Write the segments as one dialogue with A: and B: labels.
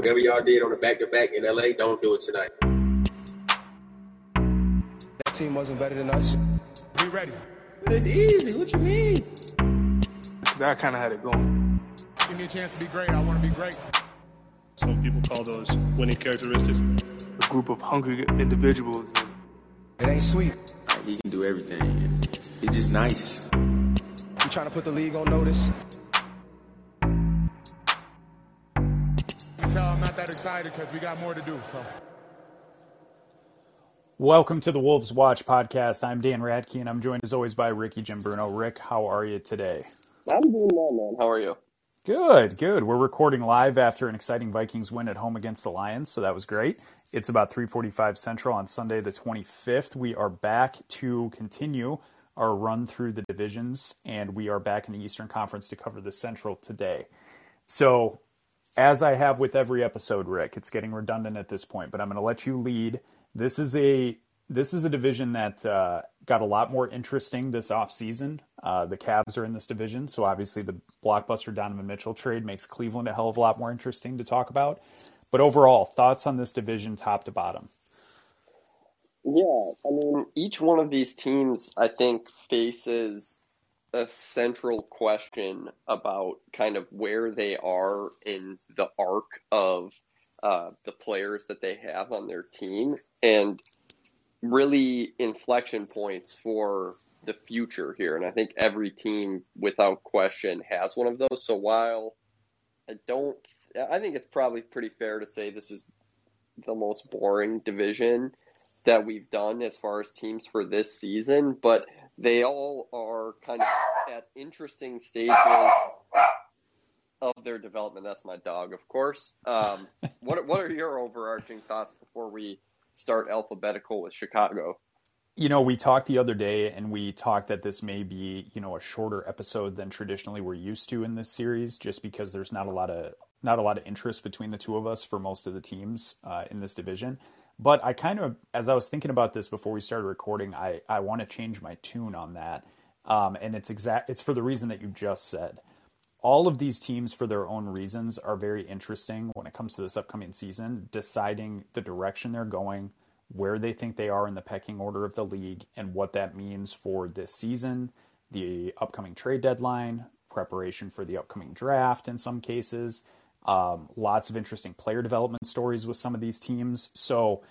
A: Whatever y'all did on the back to back in LA, don't do it tonight.
B: That team wasn't better than us.
C: Be ready.
A: It's easy. What you mean?
D: Because I kind of had it going.
C: Give me a chance to be great. I want to be great.
E: Some people call those winning characteristics.
D: A group of hungry individuals.
B: It ain't sweet.
F: He can do everything. He's just nice.
B: You trying to put the league on notice?
C: Tell I'm not that excited because we got more to do. So.
G: Welcome to the Wolves Watch podcast. I'm Dan Radke, and I'm joined as always by Ricky Jim Bruno. Rick, how are you today?
H: I'm doing well, man. How are you?
G: Good, good. We're recording live after an exciting Vikings win at home against the Lions, so that was great. It's about 3:45 Central on Sunday the 25th. We are back to continue our run through the divisions, and we are back in the Eastern Conference to cover the Central today. So, as I have with every episode, Rick, it's getting redundant at this point, but I'm going to let you lead this is a this is a division that uh, got a lot more interesting this offseason. Uh, the Cavs are in this division, so obviously the blockbuster Donovan Mitchell trade makes Cleveland a hell of a lot more interesting to talk about. But overall, thoughts on this division top to bottom?
H: Yeah, I mean, each one of these teams, I think, faces a central question about kind of where they are in the arc of uh, the players that they have on their team and really inflection points for the future here. And I think every team, without question, has one of those. So while I don't, I think it's probably pretty fair to say this is the most boring division that we've done as far as teams for this season, but they all are kind of at interesting stages of their development. That's my dog, of course. Um, what what are your overarching thoughts before we start alphabetical with Chicago?
G: You know, we talked the other day, and we talked that this may be you know a shorter episode than traditionally we're used to in this series, just because there's not a lot of not a lot of interest between the two of us for most of the teams uh, in this division. But I kind of, as I was thinking about this before we started recording, I, I want to change my tune on that. Um, and it's exact, it's for the reason that you just said all of these teams, for their own reasons, are very interesting when it comes to this upcoming season, deciding the direction they're going, where they think they are in the pecking order of the league, and what that means for this season, the upcoming trade deadline, preparation for the upcoming draft in some cases. Um, lots of interesting player development stories with some of these teams. So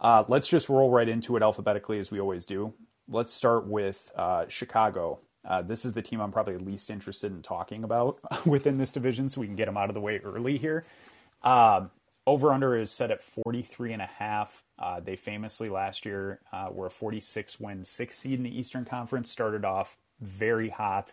G: uh, let's just roll right into it alphabetically as we always do. Let's start with uh, Chicago. Uh, this is the team I'm probably least interested in talking about within this division, so we can get them out of the way early here. Um, over under is set at 43 and a half. Uh, they famously last year uh, were a 46 win six seed in the Eastern Conference. Started off very hot,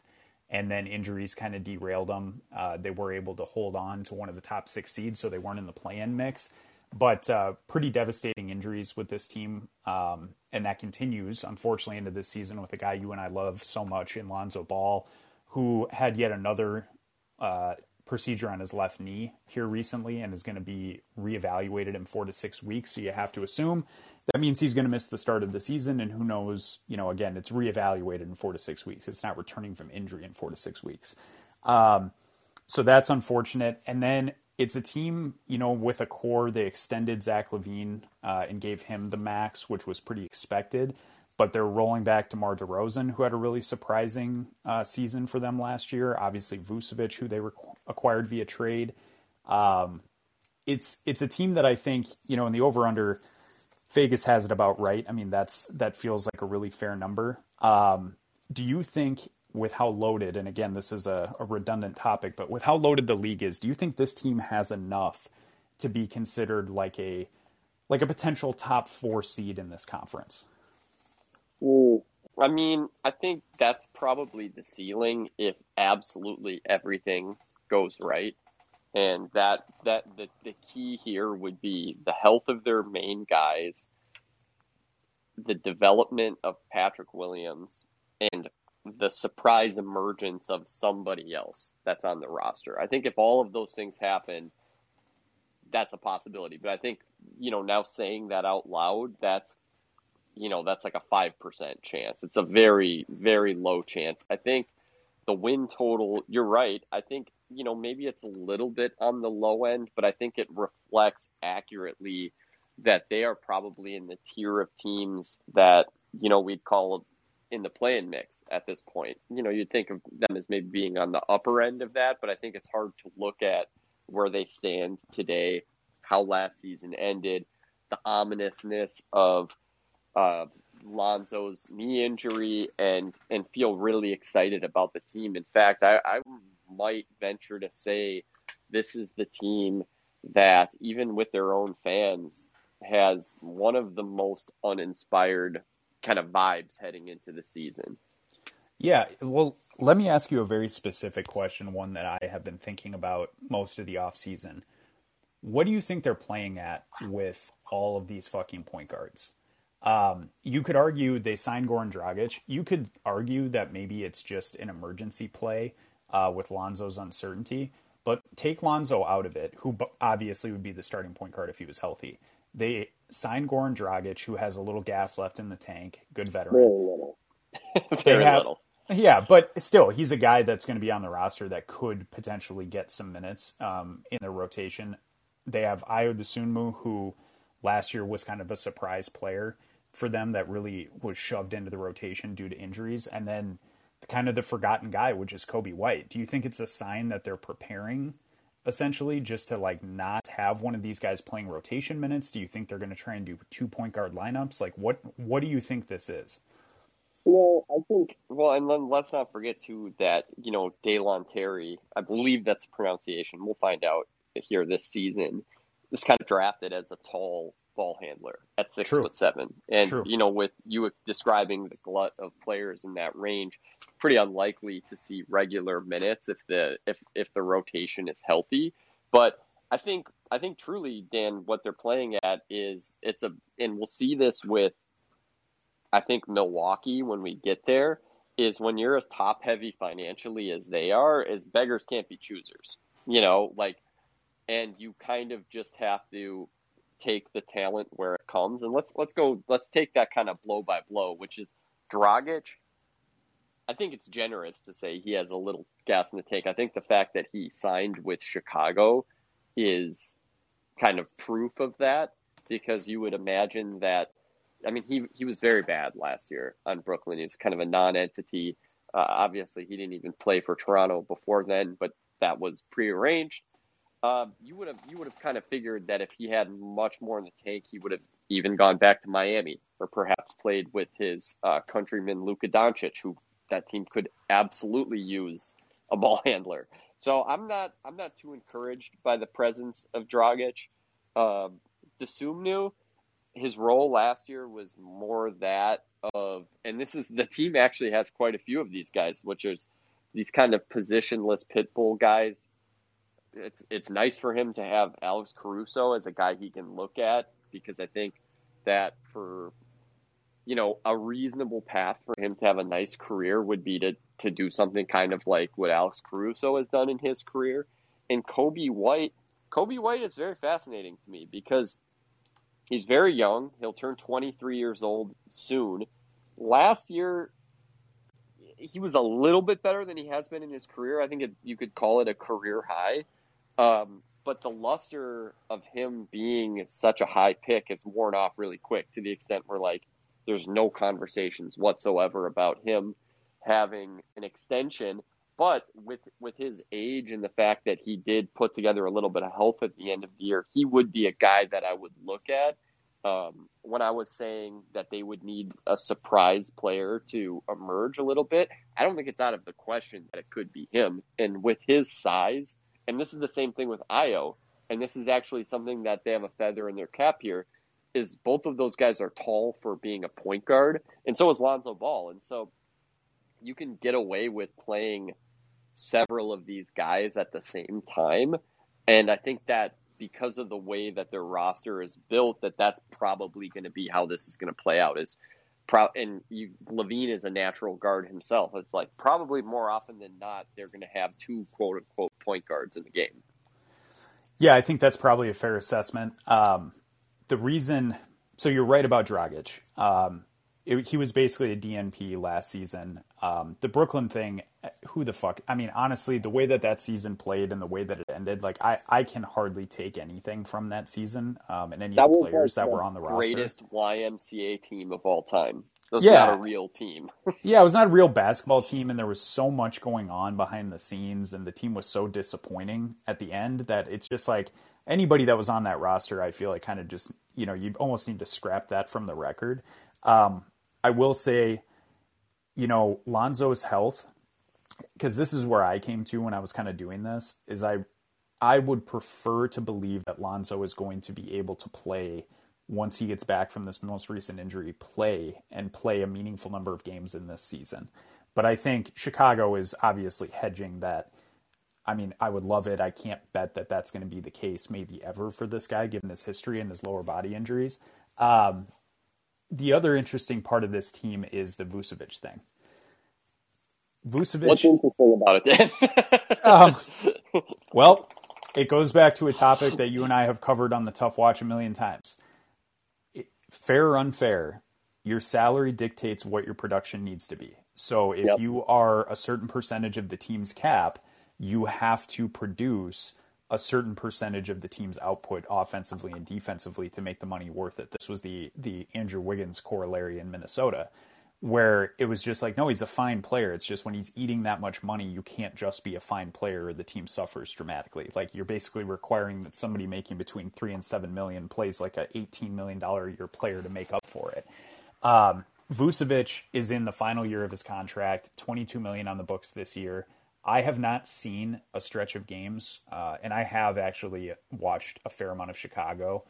G: and then injuries kind of derailed them. Uh, they were able to hold on to one of the top six seeds, so they weren't in the play-in mix but uh, pretty devastating injuries with this team. Um, and that continues, unfortunately, into this season with a guy you and I love so much in Lonzo Ball, who had yet another uh, procedure on his left knee here recently and is going to be reevaluated in four to six weeks. So you have to assume that means he's going to miss the start of the season. And who knows, you know, again, it's reevaluated in four to six weeks. It's not returning from injury in four to six weeks. Um, so that's unfortunate. And then it's a team, you know, with a core. They extended Zach LaVine uh, and gave him the max, which was pretty expected. But they're rolling back to DeMar DeRozan, who had a really surprising uh, season for them last year. Obviously, Vucevic, who they requ- acquired via trade. Um, it's it's a team that I think you know in the over under. Vegas has it about right. I mean, that's that feels like a really fair number. Um, do you think with how loaded, and again, this is a, a, redundant topic, but with how loaded the league is, do you think this team has enough to be considered like a like a potential top four seed in this conference?
H: I mean, I think that's probably the ceiling if absolutely everything goes right. And that that the, the key here would be the health of their main guys, the development of Patrick Williams, and the surprise emergence of somebody else that's on the roster. I think if all of those things happen, that's a possibility. But I think, you know, now saying that out loud, that's, you know, that's like a 5% chance. It's a very, very low chance. I think the win total, you're right. I think you know, maybe it's a little bit on the low end, but I think it reflects accurately that they are probably in the tier of teams that, you know, we'd call in the play-in mix at this point. You know, you'd think of them as maybe being on the upper end of that, but I think it's hard to look at where they stand today, how last season ended, the ominousness of uh, Lonzo's knee injury, and and feel really excited about the team. In fact, I, I might venture to say this is the team that, even with their own fans, has one of the most uninspired kind of vibes heading into the season.
G: Yeah, well, let me ask you a very specific question, one that I have been thinking about most of the offseason. What do you think they're playing at with all of these fucking point guards? Um, you could argue they signed Goran Dragic. You could argue that maybe it's just an emergency play uh, with Lonzo's uncertainty. But take Lonzo out of it, who obviously would be the starting point guard if he was healthy. They signed Goran Dragic, who has a little gas left in the tank, good veteran.
H: Very little.
G: Very have, little. Yeah, but still, he's a guy that's going to be on the roster that could potentially get some minutes um, in the rotation. They have Ayo Dosunmu, who last year was kind of a surprise player for them that really was shoved into the rotation due to injuries. And then kind of the forgotten guy, which is Coby White. Do you think it's a sign that they're preparing essentially just to like not have one of these guys playing rotation minutes? Do you think they're going to try and do two point guard lineups? Like what what do you think this is?
H: Well, I think well, and then let's not forget too that you know Dalen Terry, I believe that's the pronunciation. We'll find out here this season. Was kind of drafted as a tall ball handler at six True. foot seven, and True. you know with you describing the glut of players in that range, pretty unlikely to see regular minutes if the if if the rotation is healthy. But I think I think truly, Dan, what they're playing at is it's a and we'll see this with I think Milwaukee when we get there is when you're as top heavy financially as they are, is beggars can't be choosers. You know, like and you kind of just have to take the talent where it comes. And let's let's go let's take that kind of blow by blow, which is Dragic I think it's generous to say he has a little gas in the tank. I think the fact that he signed with Chicago is kind of proof of that because you would imagine that. I mean, he he was very bad last year on Brooklyn. He was kind of a non-entity. Uh, obviously, he didn't even play for Toronto before then, but that was prearranged. Um, you would have you would have kind of figured that if he had much more in the tank, he would have even gone back to Miami or perhaps played with his uh, countryman Luka Doncic, who that team could absolutely use a ball handler. So I'm not I'm not too encouraged by the presence of Dragic. Um, Dosunmu, his role last year was more that of, and this is the team actually has quite a few of these guys, which is these kind of positionless pit bull guys. It's it's nice for him to have Alex Caruso as a guy he can look at because I think that for you know, a reasonable path for him to have a nice career would be to, to do something kind of like what Alex Caruso has done in his career. And Coby White, Coby White is very fascinating to me because he's very young. He'll turn 23 years old soon. Last year, he was a little bit better than he has been in his career. I think it, you could call it a career high. Um, but the luster of him being such a high pick has worn off really quick to the extent where like there's no conversations whatsoever about him having an extension. But with with his age and the fact that he did put together a little bit of health at the end of the year, he would be a guy that I would look at. Um, when I was saying that they would need a surprise player to emerge a little bit, I don't think it's out of the question that it could be him. And with his size, and this is the same thing with Ayo, and this is actually something that they have a feather in their cap here is both of those guys are tall for being a point guard, and so is Lonzo Ball. And so you can get away with playing several of these guys at the same time. And I think that because of the way that their roster is built, that that's probably going to be how this is going to play out. Is pro- and you, LaVine is a natural guard himself. It's like probably more often than not they're going to have two quote unquote point guards in the game.
G: Yeah, I think that's probably a fair assessment. Um, the reason, so you're right about Dragic. Um, it, he was basically a DNP last season. Um, the Brooklyn thing, who the fuck? I mean, honestly, the way that that season played and the way that it ended, like I, I can hardly take anything from that season um, and any
H: That
G: of the players that were on the roster.
H: greatest YMCA team of all time. That's
G: Yeah.
H: not a real team.
G: Yeah, it was not a real basketball team, and there was so much going on behind the scenes, and the team was so disappointing at the end that it's just like anybody that was on that roster, I feel like kind of just you know you almost need to scrap that from the record. Um, I will say, you know, Lonzo's health, because this is where I came to when I was kind of doing this, is I I would prefer to believe that Lonzo is going to be able to play once he gets back from this most recent injury, play and play a meaningful number of games in this season. But I think Chicago is obviously hedging that. I mean, I would love it. I can't bet that that's going to be the case, maybe ever, for this guy, given his history and his lower body injuries. Um, the other interesting part of this team is the Vucevic thing. Vucevic.
H: What's interesting about it, Dan?
G: Um, well, it goes back to a topic that you and I have covered on the Tough Watch a million times. It- fair or unfair, your salary dictates what your production needs to be. So if
H: Yep.
G: you are a certain percentage of the team's cap, you have to produce a certain percentage of the team's output offensively and defensively to make the money worth it. This was the the Andrew Wiggins corollary in Minnesota where it was just like, no, he's a fine player. It's just when he's eating that much money, you can't just be a fine player or the team suffers dramatically. Like you're basically requiring that somebody making between three and seven million plays like a eighteen million dollar a year player to make up for it. Um, Vucevic is in the final year of his contract, twenty two million on the books this year. I have not seen a stretch of games, uh, and I have actually watched a fair amount of Chicago.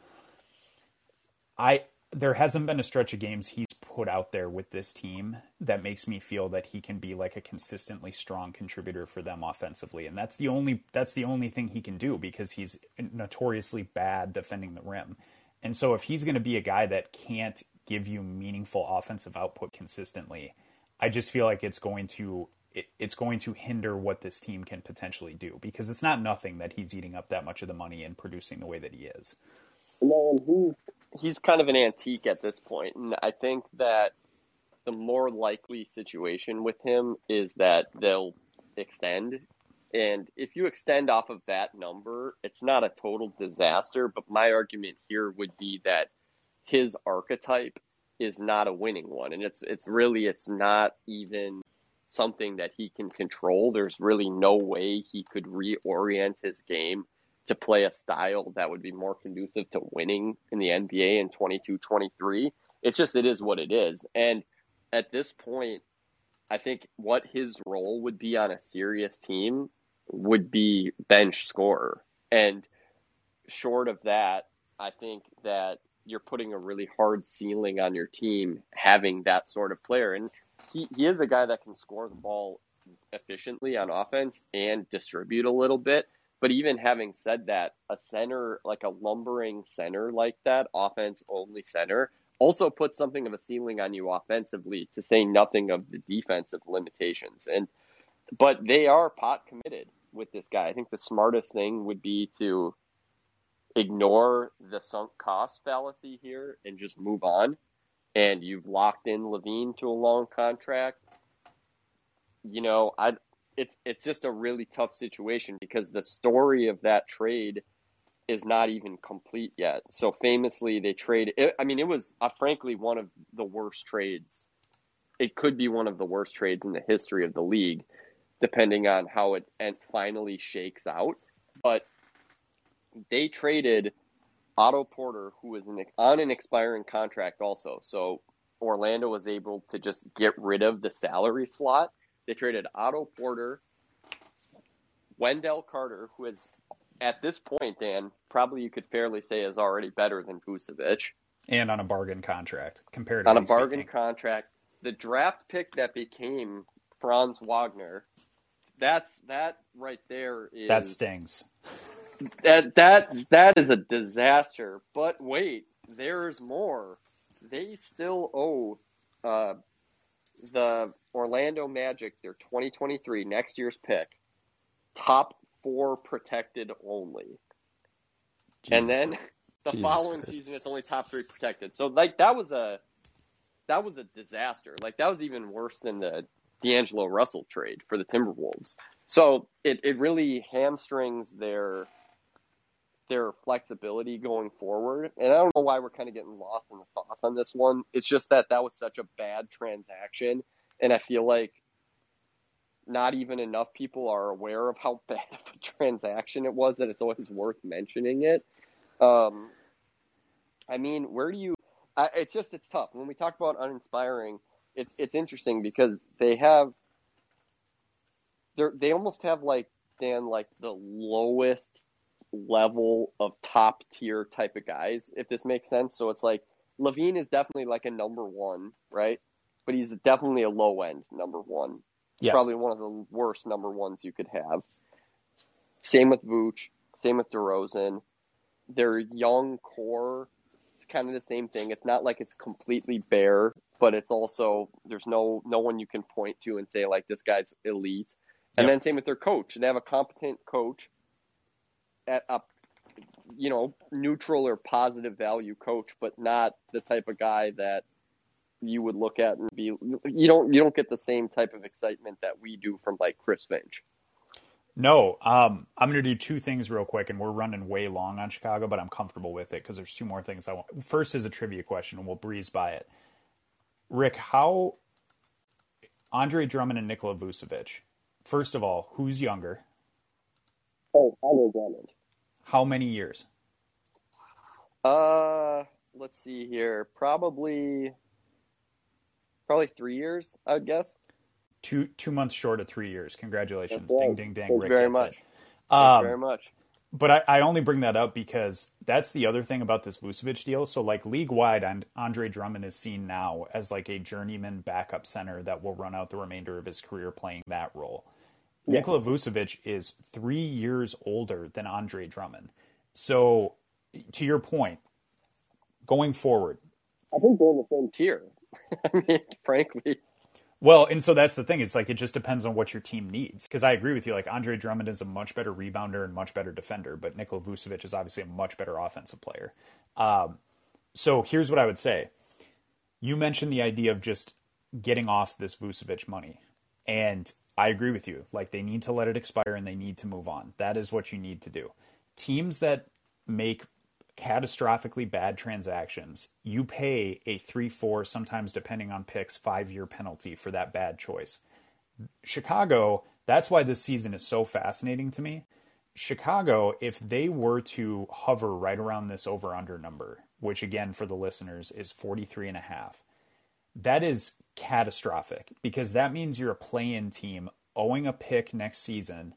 G: I there hasn't been a stretch of games he's put out there with this team that makes me feel that he can be like a consistently strong contributor for them offensively and that's the only that's the only thing he can do because he's notoriously bad defending the rim. And so if he's going to be a guy that can't give you meaningful offensive output consistently, I just feel like it's going to it, it's going to hinder what this team can potentially do because it's not nothing that he's eating up that much of the money and producing the way that he is.
H: No, he's kind of an antique at this point, and I think that the more likely situation with him is that they'll extend. And if you extend off of that number, it's not a total disaster. But my argument here would be that his archetype is not a winning one, and it's it's really it's not even something that he can control. There's really no way he could reorient his game to play a style that would be more conducive to winning in the NBA in 22 23. It's just, it is what it is. And at this point, I think what his role would be on a serious team would be bench scorer. And short of that, I think that you're putting a really hard ceiling on your team having that sort of player. And he, he is a guy that can score the ball efficiently on offense and distribute a little bit. But even having said that, a center, like a lumbering center like that, offense only center, also puts something of a ceiling on you offensively, to say nothing of the defensive limitations. And but they are pot committed with this guy. I think the smartest thing would be to ignore the sunk cost fallacy here and just move on. And you've locked in LaVine to a long contract. You know, I it's it's just a really tough situation because the story of that trade is not even complete yet. So famously, they trade. I mean, it was uh, frankly one of the worst trades. It could be one of the worst trades in the history of the league, depending on how it and finally shakes out. But they traded Otto Porter, who was an, on an expiring contract, also. So Orlando was able to just get rid of the salary slot. They traded Otto Porter, Wendell Carter, who is at this point, Dan, probably you could fairly say is already better than Vucevic
G: And on a bargain contract, compared to
H: on a bargain
G: speaking.
H: contract. The draft pick that became Franz Wagner, that's that right there is
G: That stings.
H: that that that is a disaster. But wait, there's more. They still owe uh, the Orlando Magic their 2023 next year's pick, top four protected only, and then the
G: Jesus
H: following
G: Christ.
H: season it's only top three protected. So like that was a that was a disaster. Like that was even worse than the D'Angelo Russell trade for the Timberwolves. So it, it really hamstrings their their flexibility going forward. And I don't know why we're kind of getting lost in the sauce on this one. It's just that that was such a bad transaction, and I feel like not even enough people are aware of how bad of a transaction it was that it's always worth mentioning it. Um, I mean, where do you? I, it's just it's tough when we talk about uninspiring. It's it's interesting because they have they they almost have like Dan like the lowest level of top tier type of guys, if this makes sense. So it's like LaVine is definitely like a number one, right? But he's definitely a low end number one.
G: Yes.
H: Probably one of the worst number ones you could have. Same with Vooch, same with DeRozan. Their young core it's kind of the same thing. It's not like it's completely bare, but it's also there's no no one you can point to and say like this guy's elite. And
G: Yep.
H: then same with their coach. They have a competent coach at a you know neutral or positive value coach, but not the type of guy that you would look at and be you don't you don't get the same type of excitement that we do from like Chris Finch.
G: No, um, I'm going to do two things real quick, and we're running way long on Chicago, but I'm comfortable with it because there's two more things I want. First is a trivia question, and we'll breeze by it. Rick, how Andre Drummond and Nikola Vucevic? First of all, who's younger?
H: Oh, Andre Drummond.
G: How many years?
H: Uh, let's see here. Probably, probably three years, I would guess.
G: Two two months short of three years. Congratulations!
H: That's right.
G: Ding ding ding!
H: Thank you
G: Rick
H: very much. Thank
G: Um,
H: you very much.
G: But I, I only bring that up because that's the other thing about this Vucevic deal. So, like league wide, and Andre Drummond is seen now as like a journeyman backup center that will run out the remainder of his career playing that role. Nikola Vucevic is three years older than Andre Drummond. So, to your point, going forward,
H: I think they're in the same tier. I mean, frankly,
G: Well, and so that's the thing. It's like it just depends on what your team needs. Because I agree with you. Like Andre Drummond is a much better rebounder and much better defender, but Nikola Vucevic is obviously a much better offensive player. Um, so here's what I would say. You mentioned the idea of just getting off this Vucevic money, and I agree with you. Like they need to let it expire and they need to move on. That is what you need to do. Teams that make catastrophically bad transactions, you pay a three, four, sometimes depending on picks, five year penalty for that bad choice. Chicago, that's why this season is so fascinating to me. Chicago, if they were to hover right around this over under number, which again for the listeners is 43 and a half, that is catastrophic because that means you're a play in team owing a pick next season.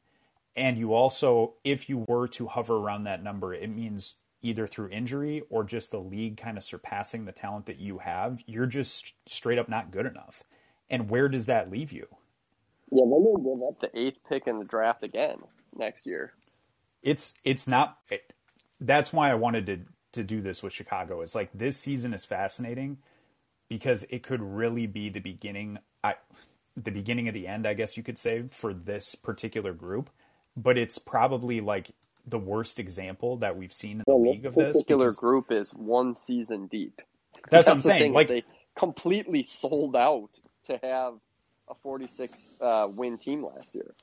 G: And you also, if you were to hover around that number, it means either through injury or just the league kind of surpassing the talent that you have, you're just straight up not good enough. And where does that leave you?
H: yeah, then they give up the eighth pick in the draft again next year.
G: It's it's not. It, that's why I wanted to to do this with Chicago. It's like this season is fascinating because it could really be the beginning. I, the beginning of the end, I guess you could say, for this particular group. But it's probably like the worst example that we've seen in the league of this.
H: particular
G: because-
H: group is one season deep.
G: That's what I'm saying.
H: thing,
G: Like
H: they completely sold out to have a 46 uh, win team last year.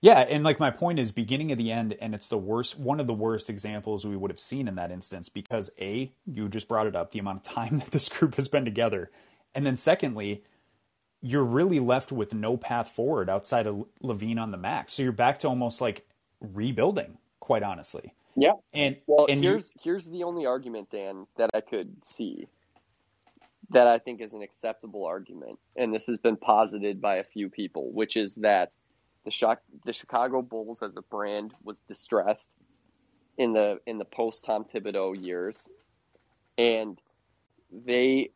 G: Yeah, and like my point is beginning of the end, and it's the worst one of the worst examples we would have seen in that instance because A, you just brought it up, the amount of time that this group has been together. And then secondly, you're really left with no path forward outside of LaVine on the max. So you're back to almost like rebuilding, quite honestly.
H: Yeah.
G: And
H: Well,
G: and you-
H: here's here's the only argument, Dan, that I could see that I think is an acceptable argument, and this has been posited by a few people, which is that the Chi- the Chicago Bulls as a brand was distressed in the in the post Tom Thibodeau years, and they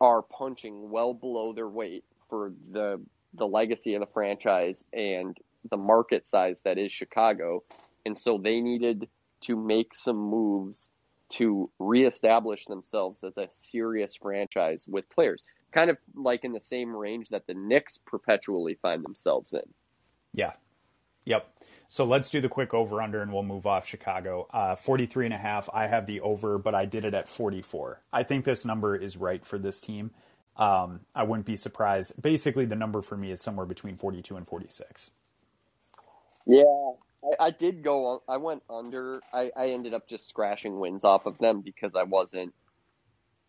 H: are punching well below their weight for the the legacy of the franchise and the market size that is Chicago, and so they needed to make some moves to reestablish themselves as a serious franchise with players, kind of like in the same range that the Knicks perpetually find themselves in.
G: Yeah. Yep. So let's do the quick over under and we'll move off Chicago. Uh, 43 and a half. I have the over, but I did it at 44. I think this number is right for this team. Um, I wouldn't be surprised. Basically, the number for me is somewhere between 42 and 46.
H: Yeah, I, I did go. on- I went under. I, I ended up just scratching wins off of them because I wasn't,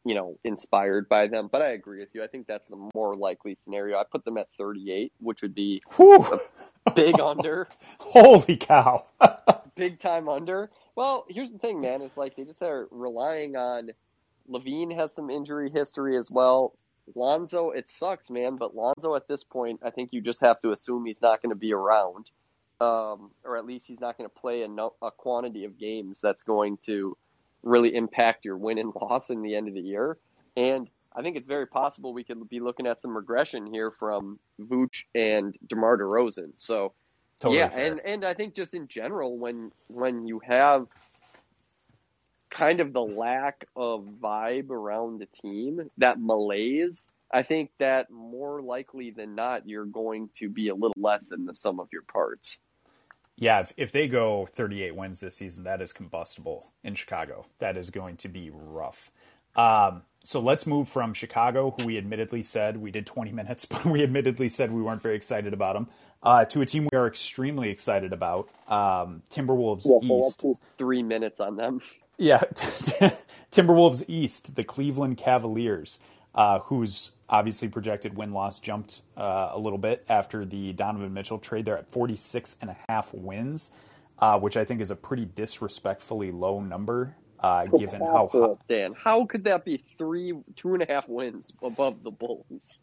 H: you know, inspired by them. But I agree with you. I think that's the more likely scenario. I put them at 38, which would be big under,
G: Holy cow!
H: big time under. Well, here's the thing, man. It's like they just are relying on. LaVine has some injury history as well. Lonzo, it sucks, man, but Lonzo at this point, I think you just have to assume he's not going to be around, um, or at least he's not going to play a, no, a quantity of games that's going to really impact your win and loss in the end of the year. And I think it's very possible we could be looking at some regression here from Vooch and DeMar DeRozan. So
G: Totally
H: yeah,
G: fair.
H: and and I think just in general, when when you have kind of the lack of vibe around the team, that malaise, I think that more likely than not, you're going to be a little less than the sum of your parts.
G: Yeah, if, if they go 38 wins this season, that is combustible in Chicago. That is going to be rough. Um, so let's move from Chicago, who we admittedly said we did 20 minutes, but we admittedly said we weren't very excited about them, uh, to a team we are extremely excited about, um, Timberwolves East.
H: Three minutes on them.
G: Yeah, Timberwolves East, the Cleveland Cavaliers, uh, whose obviously projected win loss jumped uh, a little bit after the Donovan Mitchell trade. They're at 46 and a half wins, uh, which I think is a pretty disrespectfully low number uh, given how hot.
H: Dan, how could that be three, two and a half wins above the Bulls?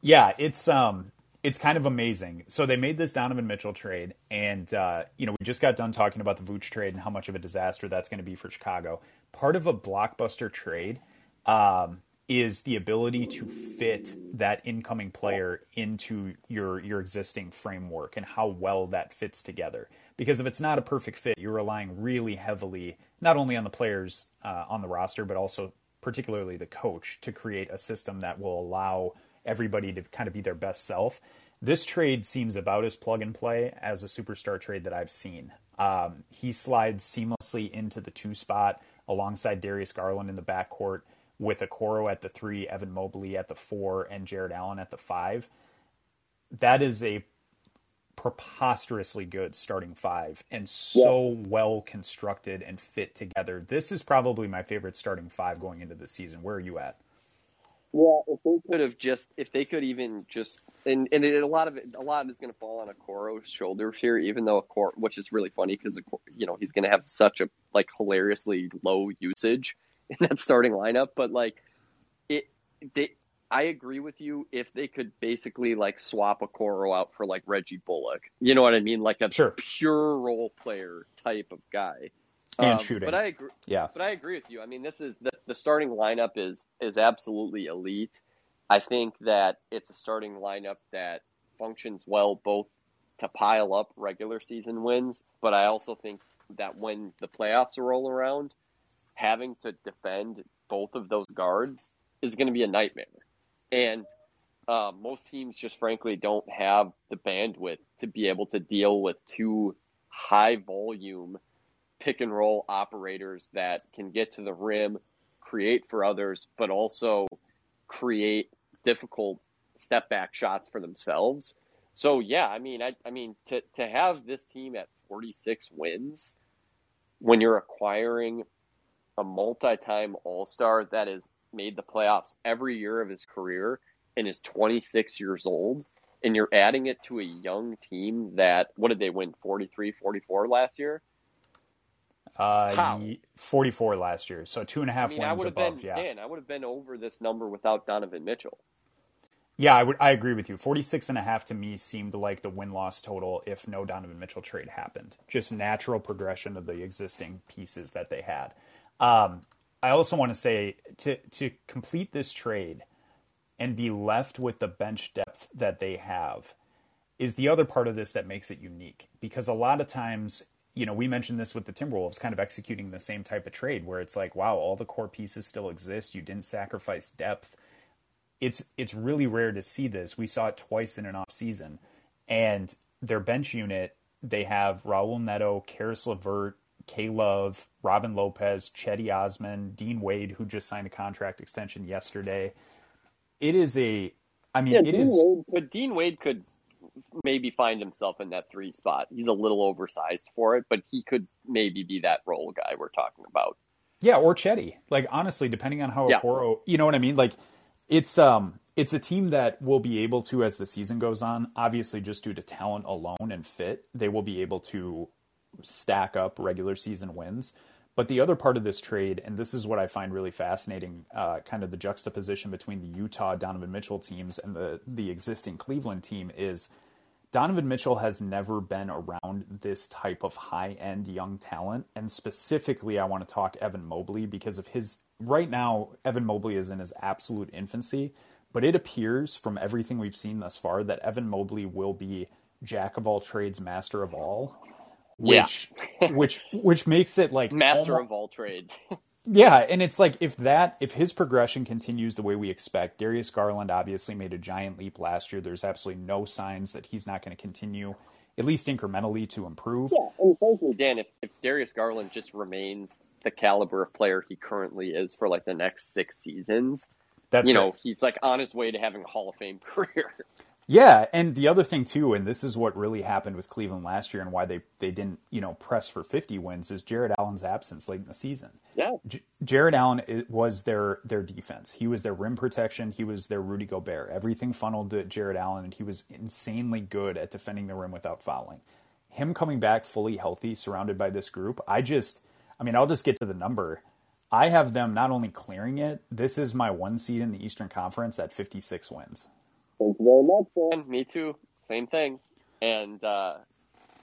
G: Yeah, it's um it's kind of amazing. So they made this Donovan Mitchell trade, and uh, you know we just got done talking about the Vooch trade and how much of a disaster that's going to be for Chicago. Part of a blockbuster trade um, is the ability to fit that incoming player into your your existing framework and how well that fits together. Because if it's not a perfect fit, you're relying really heavily not only on the players uh, on the roster, but also particularly the coach to create a system that will allow everybody to kind of be their best self. This trade seems about as plug and play as a superstar trade that I've seen. Um, he slides seamlessly into the two spot alongside Darius Garland in the backcourt with Okoro at the three, Evan Mobley at the four, and Jarrett Allen at the five. That is a preposterously good starting five and so well constructed and fit together. This is probably my favorite starting five going into the season. Where are you at?
H: Yeah, if they could have just, if they could even just, and and it, a lot of it, a lot is going to fall on Okoro's shoulders here, even though Okoro, which is really funny because you know he's going to have such a like hilariously low usage in that starting lineup, but like it, they, I agree with you. If they could basically like swap Okoro out for like Reggie Bullock, you know what I mean, like a
G: Sure.
H: pure role player type of guy,
G: And
H: Um,
G: shooting.
H: But I agree.
G: Yeah.
H: But I agree with you. I mean, this is the, the starting lineup is is absolutely elite. I think that it's a starting lineup that functions well both to pile up regular season wins, but I also think that when the playoffs roll around, having to defend both of those guards is going to be a nightmare. And uh, most teams just frankly don't have the bandwidth to be able to deal with two high volume pick and roll operators that can get to the rim, create for others, but also create difficult step back shots for themselves. So yeah, I mean, I, I mean to to have this team at 46 wins when you're acquiring a multi-time All-Star that has made the playoffs every year of his career and is 26 years old and you're adding it to a young team that what did they win 43 44 last year
G: Uh,
H: How?
G: 44 last year, so two and a half and a
H: I
G: half
H: mean, I
G: wins
H: would have
G: above.
H: been
G: yeah,
H: Dan, I would have been over this number without Donovan Mitchell.
G: yeah, I would. I agree with you. 46 and a half to me seemed like the win loss total if no Donovan Mitchell trade happened. Just natural progression of the existing pieces that they had. Um, I also want to say to to complete this trade and be left with the bench depth that they have is the other part of this that makes it unique. Because a lot of times you know we mentioned this with the timberwolves kind of executing the same type of trade where it's like wow all the core pieces still exist. You didn't sacrifice depth. It's it's really rare to see this. We saw it twice in an off season. And their bench unit they have Raul Neto, Caris LeVert, K Love, Robin Lopez, Cedi Osman, Dean Wade, who just signed a contract extension yesterday it is a. I mean,
H: Yeah,
G: it
H: Dean
G: is.
H: Wade, but Dean Wade could maybe find himself in that three spot. He's a little oversized for it, but he could maybe be that role guy we're talking about.
G: Yeah, or Chetty. Like honestly, depending on how
H: Yeah.
G: Okoro, you know what I mean. Like it's um it's a team that will be able to as the season goes on. Obviously, just due to talent alone and fit, they will be able to stack up regular season wins. But the other part of this trade, and this is what I find really fascinating, uh, kind of the juxtaposition between the Utah Donovan Mitchell teams and the the existing Cleveland team is Donovan Mitchell has never been around this type of high end young talent. And specifically, I want to talk Evan Mobley because of his. Right now, Evan Mobley is in his absolute infancy, but it appears from everything we've seen thus far that Evan Mobley will be jack of all trades, master of all.
H: Yeah.
G: Which, which, which makes it like
H: Master
G: almo-
H: of all trades.
G: yeah, and it's like if that if his progression continues the way we expect, Darius Garland obviously made a giant leap last year. There's absolutely no signs that he's not going to continue, at least incrementally, to improve.
H: Yeah, and frankly, Dan, if, if Darius Garland just remains the caliber of player he currently is for like the next six seasons,
G: That's
H: you
G: right.
H: know, he's like on his way to having a Hall of Fame career.
G: Yeah, and the other thing too, and this is what really happened with Cleveland last year, and why they they didn't you know press for 50 wins is Jarrett Allen's absence late in the season.
H: Yeah.
G: J- Jarrett Allen eh, was their their defense. He was their rim protection. He was their Rudy Gobert. Everything funneled to Jarrett Allen, and he was insanely good at defending the rim without fouling. Him coming back fully healthy, surrounded by this group, I just, I mean, I'll just get to the number. I have them not only clearing it. This is my one seed in the Eastern Conference at 56 wins.
H: Thank you very much, Dan. Me too. Same thing. And uh,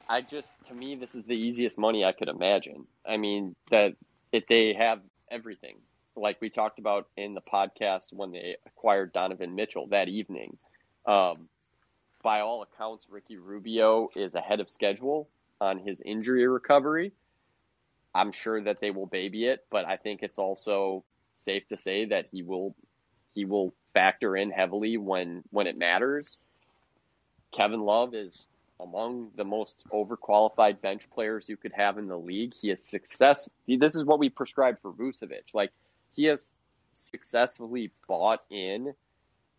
H: I just, to me, this is the easiest money I could imagine. I mean, that if they have everything, like we talked about in the podcast when they acquired Donovan Mitchell that evening. Um, by all accounts, Ricky Rubio is ahead of schedule on his injury recovery. I'm sure that they will baby it, but I think it's also safe to say that he will he will factor in heavily when when it matters. Kevin Love is among the most overqualified bench players you could have in the league. He has success. This is what we prescribed for Vucevic. Like he has successfully bought in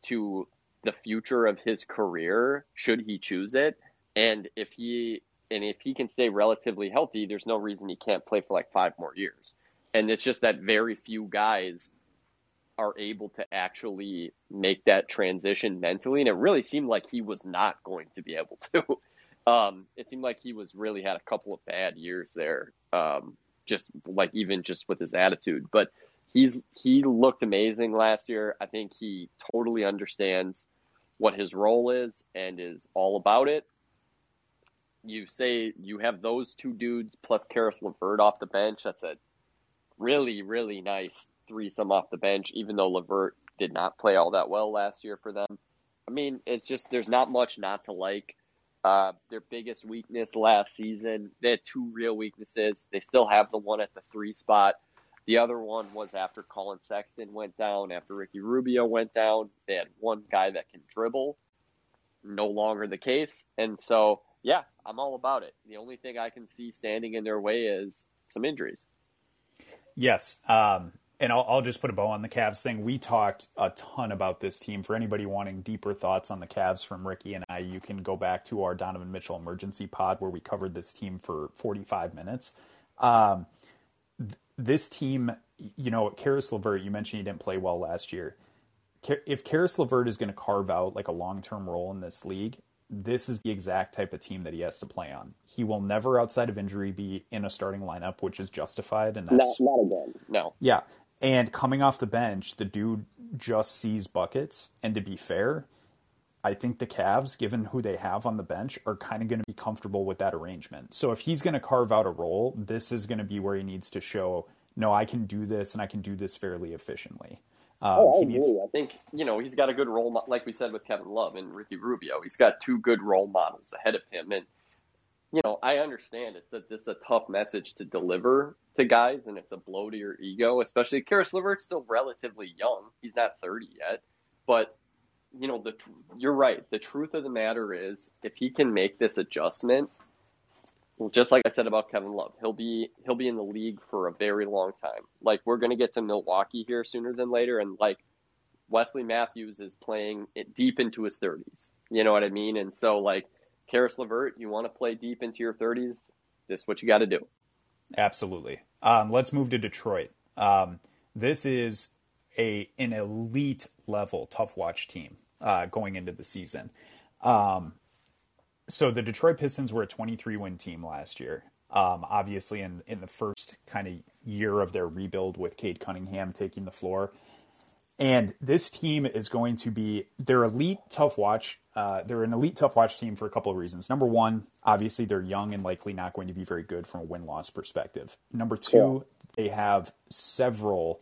H: to the future of his career should he choose it. And if he and if he can stay relatively healthy, there's no reason he can't play for like five more years. And it's just that very few guys are able to actually make that transition mentally. And it really seemed like he was not going to be able to. Um, it seemed like he was really had a couple of bad years there. Um, just like even just with his attitude, but he's, he looked amazing last year. I think he totally understands what his role is and is all about it. You say you have those two dudes plus Caris LeVert off the bench. That's a really, really nice threesome off the bench, even though Levert did not play all that well last year for them. I mean, it's just there's not much not to like. Uh, their biggest weakness last season, they had two real weaknesses. They still have the one at the three spot. The other one was after Collin Sexton went down, after Ricky Rubio went down. They had one guy that can dribble. No longer the case. And so, yeah, I'm all about it. The only thing I can see standing in their way is some injuries.
G: Yes. Um, and I'll, I'll just put a bow on the Cavs thing. We talked a ton about this team. For anybody wanting deeper thoughts on the Cavs from Ricky and I, you can go back to our Donovan Mitchell emergency pod where we covered this team for 45 minutes. Um, th- this team, you know, Caris LeVert, you mentioned he didn't play well last year. If Caris LeVert is going to carve out like a long term role in this league, this is the exact type of team that he has to play on. He will never, outside of injury, be in a starting lineup, which is justified, and that's
H: not again. No.
G: yeah. And coming off the bench, the dude just sees buckets. And to be fair, I think the Cavs, given who they have on the bench, are kind of going to be comfortable with that arrangement. So if he's going to carve out a role, this is going to be where he needs to show, no, I can do this and I can do this fairly efficiently. Um,
H: Oh, I agree.
G: needs,
H: I think you know he's got a good role, like we said with Kevin Love and Ricky Rubio. He's got two good role models ahead of him, and you know I understand it's this is a tough message to deliver to guys, and it's a blow to your ego, especially Caris LeVert's still relatively young. He's not thirty yet, but you know the you're right. The truth of the matter is, if he can make this adjustment, well, just like I said about Kevin Love, he'll be he'll be in the league for a very long time. Like we're gonna get to Milwaukee here sooner than later, and like Wesley Matthews is playing it deep into his 30s. You know what I mean? And so, like, Caris LeVert, you want to play deep into your 30s, this is what you got to do.
G: Absolutely. Um, let's move to Detroit. Um, this is a an elite level tough watch team uh, going into the season. Um, so the Detroit Pistons were a 23 win team last year. Um, obviously, in in the first kind of year of their rebuild with Cade Cunningham taking the floor, and this team is going to be they're elite tough watch. Uh, they're an elite tough watch team for a couple of reasons. Number one, obviously they're young and likely not going to be very good from a win loss perspective. Number two, they have several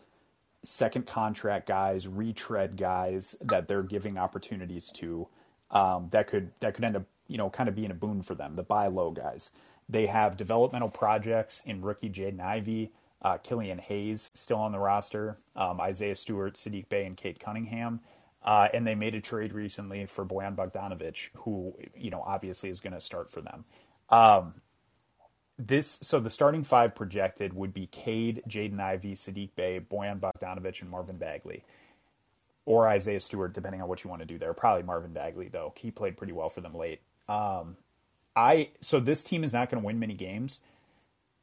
G: second contract guys, retread guys that they're giving opportunities to um, that could that could end up you know kind of being a boon for them. The buy low guys. They have developmental projects in rookie Jaden Ivey, uh, Killian Hayes still on the roster, um, Isaiah Stewart, Saddiq Bey, and Cade Cunningham. Uh, and they made a trade recently for Bojan Bogdanovic, who you know obviously is going to start for them. Um, this so the starting five projected would be Cade, Jaden Ivey, Saddiq Bey, Bojan Bogdanovic, and Marvin Bagley, or Isaiah Stewart, depending on what you want to do there. Probably Marvin Bagley though; he played pretty well for them late. Um, I so this team is not going to win many games,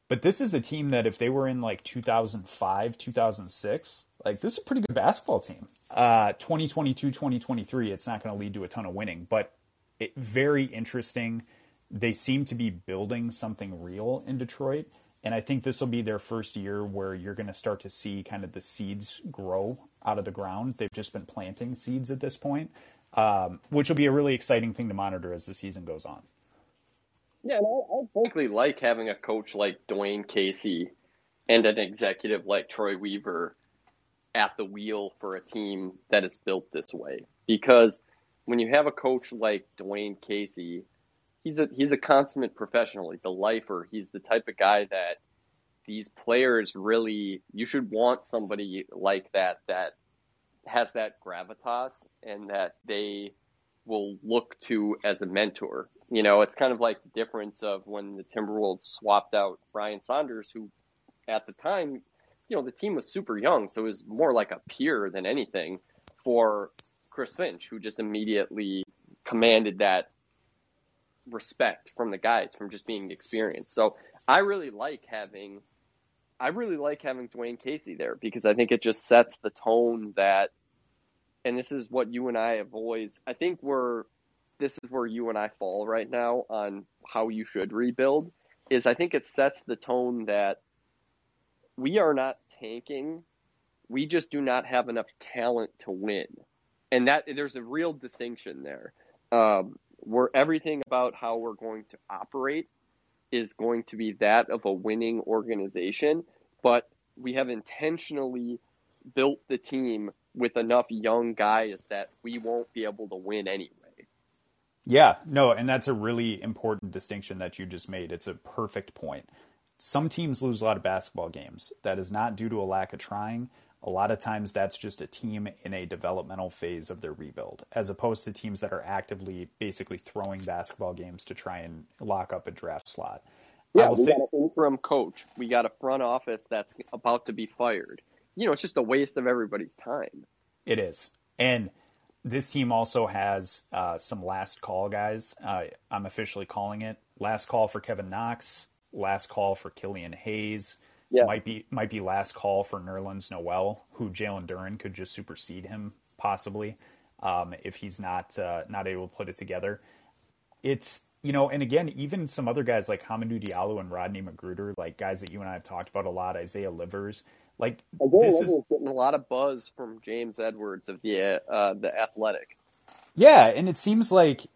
G: but this is a team that if they were in like 2005, 2006, like this is a pretty good basketball team. Uh, 2022, 2023, it's not going to lead to a ton of winning, but it, very interesting they seem to be building something real in Detroit. And I think this will be their first year where you're going to start to see kind of the seeds grow out of the ground. They've just been planting seeds at this point, um, which will be a really exciting thing to monitor as the season goes on.
H: Yeah, and I, I frankly like having a coach like Dwane Casey and an executive like Troy Weaver at the wheel for a team that is built this way. Because when you have a coach like Dwane Casey – he's a he's a consummate professional. He's a lifer. He's the type of guy that these players really you should want somebody like that that has that gravitas and that they will look to as a mentor. You know, it's kind of like the difference of when the Timberwolves swapped out Ryan Saunders, who at the time, you know, the team was super young, so it was more like a peer than anything for Chris Finch, who just immediately commanded that respect from the guys from just being experienced. So I really like having I really like having Dwane Casey there because I think it just sets the tone that and this is what you and I have always I think we're this is where you and I fall right now on how you should rebuild is I think it sets the tone that we are not tanking. We just do not have enough talent to win. And that there's a real distinction there. Um, we're everything about how we're going to operate is going to be that of a winning organization, but we have intentionally built the team with enough young guys that we won't be able to win anyway.
G: Yeah, no, and that's a really important distinction that you just made. It's a perfect point. Some teams lose a lot of basketball games. That is not due to a lack of trying a lot of times that's just a team in a developmental phase of their rebuild, as opposed to teams that are actively basically throwing basketball games to try and lock up a draft slot.
H: Yeah, we say, got an interim coach. We got a front office that's about to be fired. You know, it's just a waste of everybody's time.
G: It is. And this team also has uh, some last call guys. Uh, I'm officially calling it last call for Kevin Knox, last call for Killian Hayes, yeah. might be might be last call for Nerlens Noel, who Jalen Duren could just supersede him possibly um, if he's not uh, not able to put it together. It's you know, and again, even some other guys like Hamidou Diallo and Rodney McGruder, like guys that you and I have talked about a lot, Isaiah Livers, like
H: Isaiah this Livers is getting a lot of buzz from James Edwards of the uh, the Athletic.
G: Yeah, and it seems like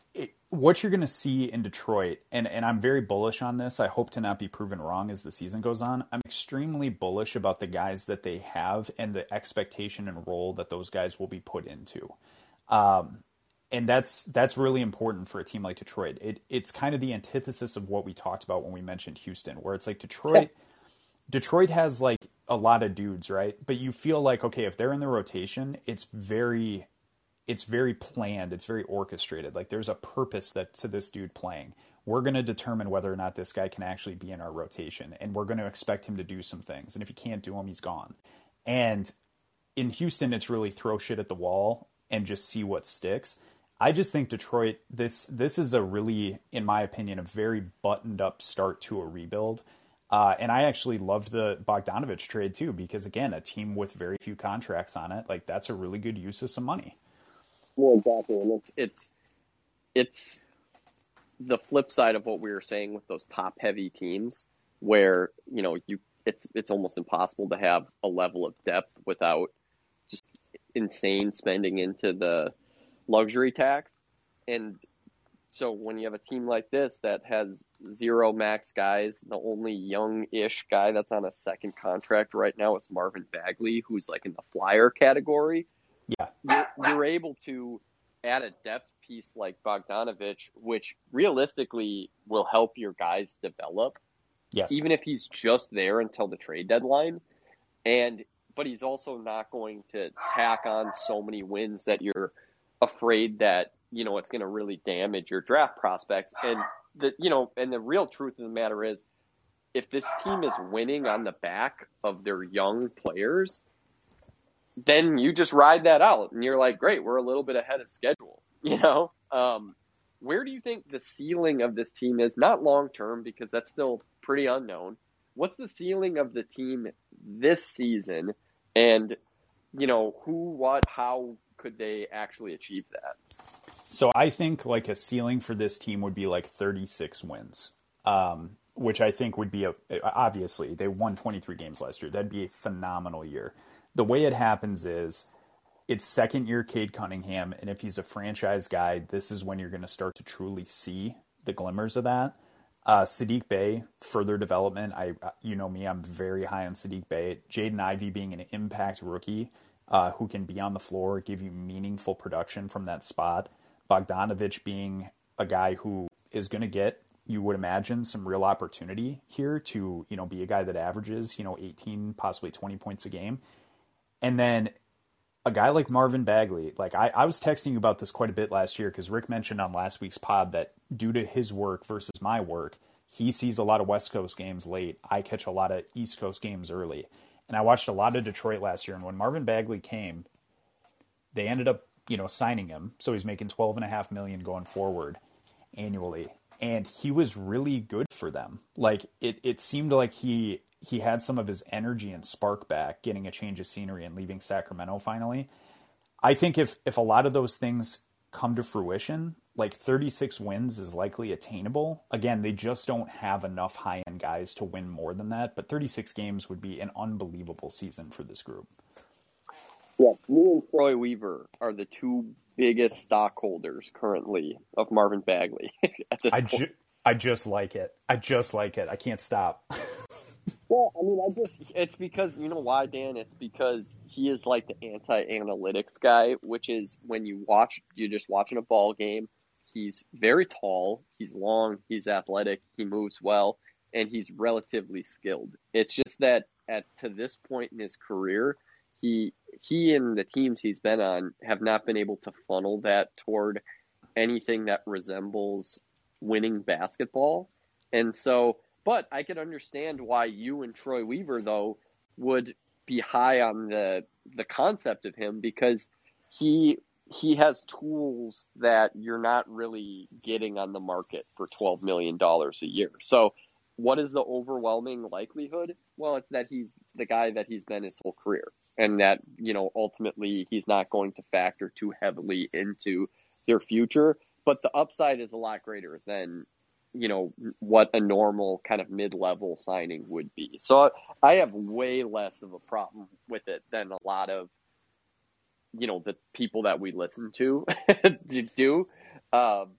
G: what you're going to see in Detroit, and, and I'm very bullish on this. I hope to not be proven wrong as the season goes on. I'm extremely bullish about the guys that they have and the expectation and role that those guys will be put into. Um, and that's that's really important for a team like Detroit. It, it's kind of the antithesis of what we talked about when we mentioned Houston, where it's like Detroit. Detroit has like a lot of dudes, right? But you feel like okay, if they're in the rotation, it's very it's very planned, it's very orchestrated. Like there's a purpose that to this dude playing. We're going to determine whether or not this guy can actually be in our rotation and we're going to expect him to do some things. And if he can't do them, he's gone. And in Houston, it's really throw shit at the wall and just see what sticks. I just think Detroit this this is a really, in my opinion, a very buttoned up start to a rebuild. Uh, and I actually loved the Bogdanovich trade too, because again, a team with very few contracts on it, like that's a really good use of some money.
H: Well, exactly, and it's it's it's the flip side of what we were saying with those top heavy teams, where you know you it's it's almost impossible to have a level of depth without just insane spending into the luxury tax, and so when you have a team like this that has zero max guys, the only young-ish guy that's on a second contract right now is Marvin Bagley, who's like in the flyer category.
G: Yeah,
H: you're, you're able to add a depth piece like Bogdanovich, which realistically will help your guys develop.
G: Yes.
H: Even if he's just there until the trade deadline. And but he's also not going to tack on so many wins that you're afraid that, you know, it's going to really damage your draft prospects. And the you know, and the real truth of the matter is if this team is winning on the back of their young players, then you just ride that out and you're like, great, we're a little bit ahead of schedule. You know, um, where do you think the ceiling of this team is? Not long term because that's still pretty unknown. What's the ceiling of the team this season? And you know, who, what, how could they actually achieve that?
G: So I think like a ceiling for this team would be like 36 wins, um, which I think would be a obviously they won 23 games last year. That'd be a phenomenal year. The way it happens is it's second year Cade Cunningham, and if he's a franchise guy, this is when you're going to start to truly see the glimmers of that. Uh, Saddiq Bey, further development. I, you know me, I'm very high on Saddiq Bey. Jaden Ivey being an impact rookie uh, who can be on the floor, give you meaningful production from that spot. Bogdanovich being a guy who is going to get, you would imagine, some real opportunity here to, you know, be a guy that averages, you know, 18, possibly 20 points a game. And then a guy like Marvin Bagley, like I, I was texting you about this quite a bit last year because Rick mentioned on last week's pod that due to his work versus my work, he sees a lot of West Coast games late. I catch a lot of East Coast games early. And I watched a lot of Detroit last year. And when Marvin Bagley came, they ended up, you know, signing him. So he's making twelve and a half million going forward annually. And he was really good for them. Like it, it seemed like he he had some of his energy and spark back, getting a change of scenery and leaving Sacramento finally. I think if if a lot of those things come to fruition, like 36 wins is likely attainable. Again, they just don't have enough high end guys to win more than that, but 36 games would be an unbelievable season for this group.
H: Yeah, me and Troy Weaver are the two biggest stockholders currently of Marvin Bagley at this
G: I, ju- I just like it. I just like it. I can't stop.
H: Well, I mean, I just, it's because, you know why, Dan? It's because he is like the anti analytics guy, which is when you watch, you're just watching a ball game. He's very tall, he's long, he's athletic, he moves well, and he's relatively skilled. It's just that at to this point in his career, he he and the teams he's been on have not been able to funnel that toward anything that resembles winning basketball. And so but I could understand why you and Troy Weaver though would be high on the the concept of him because he he has tools that you're not really getting on the market for twelve million dollars a year. So what is the overwhelming likelihood? Well, it's that he's the guy that he's been his whole career, and that you know ultimately he's not going to factor too heavily into their future. But the upside is a lot greater than you know what a normal kind of mid-level signing would be. So I have way less of a problem with it than a lot of you know the people that we listen to do. Um,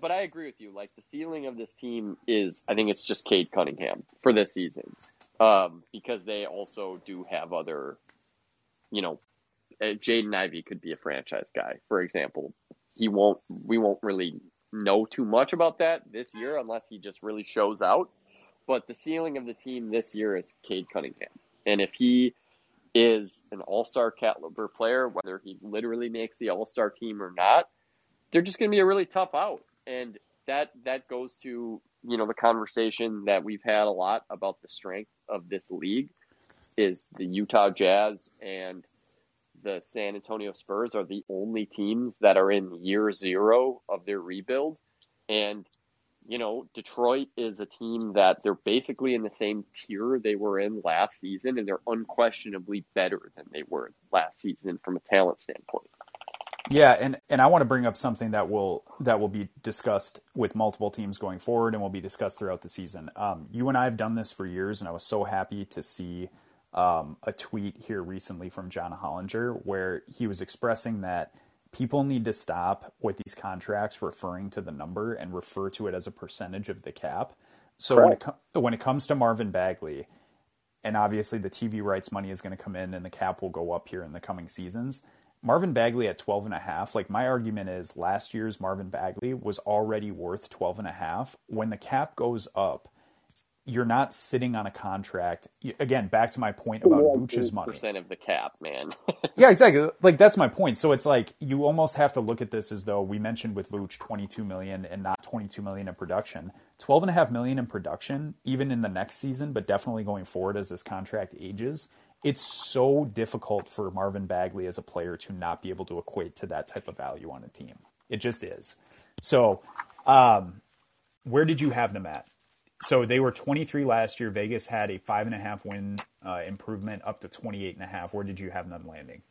H: but I agree with you. Like the ceiling of this team is, I think it's just Cade Cunningham for this season, um, because they also do have other, you know, uh, Jaden Ivey could be a franchise guy, for example. He won't. We won't really know too much about that this year unless he just really shows out. But the ceiling of the team this year is Cade Cunningham. And if he is an all star caliber player, whether he literally makes the all star team or not, they're just going to be a really tough out. And that, that goes to, you know, the conversation that we've had a lot about the strength of this league. is the Utah Jazz and the San Antonio Spurs are the only teams that are in year zero of their rebuild. And, you know, Detroit is a team that they're basically in the same tier they were in last season, and they're unquestionably better than they were last season from a talent standpoint.
G: Yeah, and, and I want to bring up something that will that will be discussed with multiple teams going forward, and will be discussed throughout the season. Um, you and I have done this for years, and I was so happy to see um, a tweet here recently from John Hollinger where he was expressing that people need to stop with these contracts referring to the number and refer to it as a percentage of the cap. So when it, com- when it comes to Marvin Bagley, and obviously the TV rights money is going to come in and the cap will go up here in the coming seasons. Marvin Bagley at 12 and a half, like my argument is last year's Marvin Bagley was already worth 12 and a half. When the cap goes up, you're not sitting on a contract. Again, back to my point about Vooch's money.
H: Percent of the cap, man.
G: yeah, exactly. Like that's my point. So it's like you almost have to look at this as though we mentioned with Vooch 22 million and not 22 million in production. 12 and a half million in production, even in the next season, but definitely going forward as this contract ages. It's so difficult for Marvin Bagley as a player to not be able to equate to that type of value on a team. It just is. So, um, where did you have them at? So they were 23 last year. Vegas had a five and a half win uh, improvement up to 28 and a half. Where did you have them landing?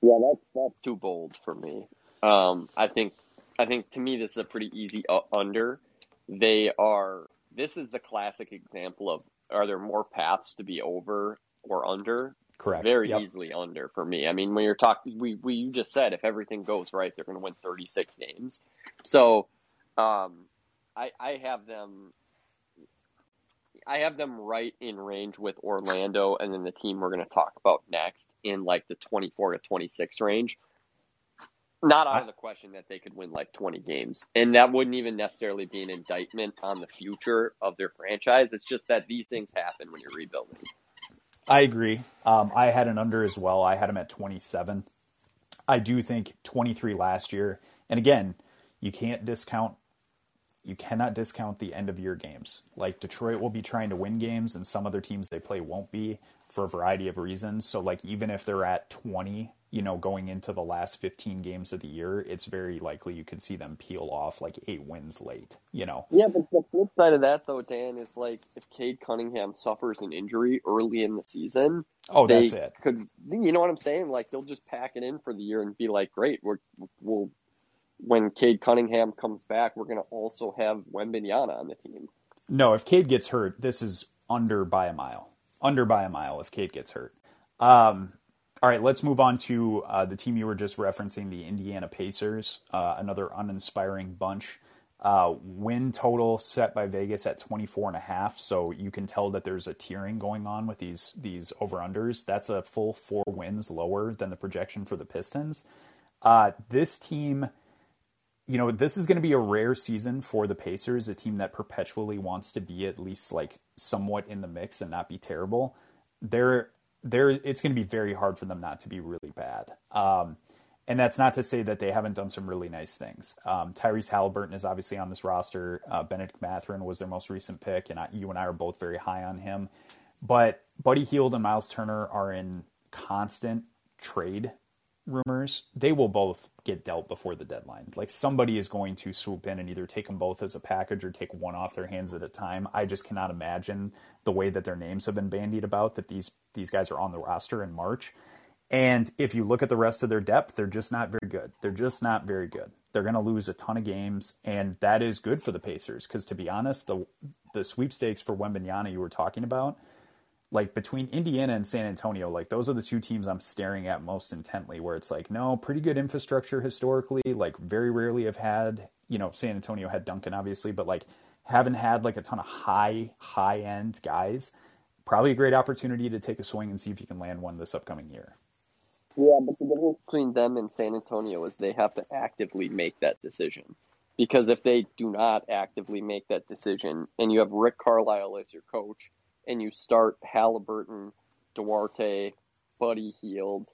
H: Yeah, that's that's too bold for me. Um, I think I think to me this is a pretty easy uh, under. They are. This is the classic example of are there more paths to be over or under?
G: Correct.
H: Very
G: yep.
H: easily under for me. I mean, when you're talking, we we you just said if everything goes right, they're going to win 36 games. So, um, I I have them I have them right in range with Orlando and then the team we're going to talk about next in like the 24 to 26 range. Not out of the question that they could win like 20 games. And that wouldn't even necessarily be an indictment on the future of their franchise. It's just that these things happen when you're rebuilding.
G: I agree. Um, I had an under as well. I had them at 27. I do think 23 last year. And again, you can't discount you cannot discount the end of year games. Like Detroit will be trying to win games, and some other teams they play won't be for a variety of reasons. So, like, even if they're at 20, you know, going into the last 15 games of the year, it's very likely you could see them peel off like eight wins late, you know?
H: Yeah, but the flip side of that, though, Dan, is like if Cade Cunningham suffers an injury early in the season,
G: oh, that's it.
H: Could you know what I'm saying? Like they'll just pack it in for the year and be like, great, we're, we'll when Cade Cunningham comes back, we're going to also have Wembanyama on the team.
G: No, if Cade gets hurt, this is under by a mile. Under by a mile if Cade gets hurt. Um, all right, let's move on to uh, the team you were just referencing, the Indiana Pacers. Uh, another uninspiring bunch. Uh, win total set by Vegas at 24 and a half. So you can tell that there's a tiering going on with these these over unders. That's a full four wins lower than the projection for the Pistons. Uh, this team you know, this is going to be a rare season for the Pacers, a team that perpetually wants to be at least like somewhat in the mix and not be terrible. They're they're it's going to be very hard for them not to be really bad. Um, and that's not to say that they haven't done some really nice things. Um, Tyrese Halliburton is obviously on this roster. Uh, Bennedict Mathurin was their most recent pick, and I, you and I are both very high on him. But Buddy Hield and Miles Turner are in constant trade rumors, they will both get dealt before the deadline. Like somebody is going to swoop in and either take them both as a package or take one off their hands at a time. I just cannot imagine the way that their names have been bandied about that these these guys are on the roster in March. And if you look at the rest of their depth, they're just not very good. They're just not very good. They're going to lose a ton of games, and that is good for the Pacers because, to be honest, the the sweepstakes for Wembanyama you were talking about like between Indiana and San Antonio, like those are the two teams I'm staring at most intently. Where it's like, no, pretty good infrastructure historically. Like very rarely have had, you know, San Antonio had Duncan obviously, but like haven't had like a ton of high high end guys. Probably a great opportunity to take a swing and see if you can land one this upcoming year.
H: Yeah, but the difference between them and San Antonio is they have to actively make that decision. Because if they do not actively make that decision, and you have Rick Carlisle as your coach, and you start Halliburton, Duarte, Buddy Hield.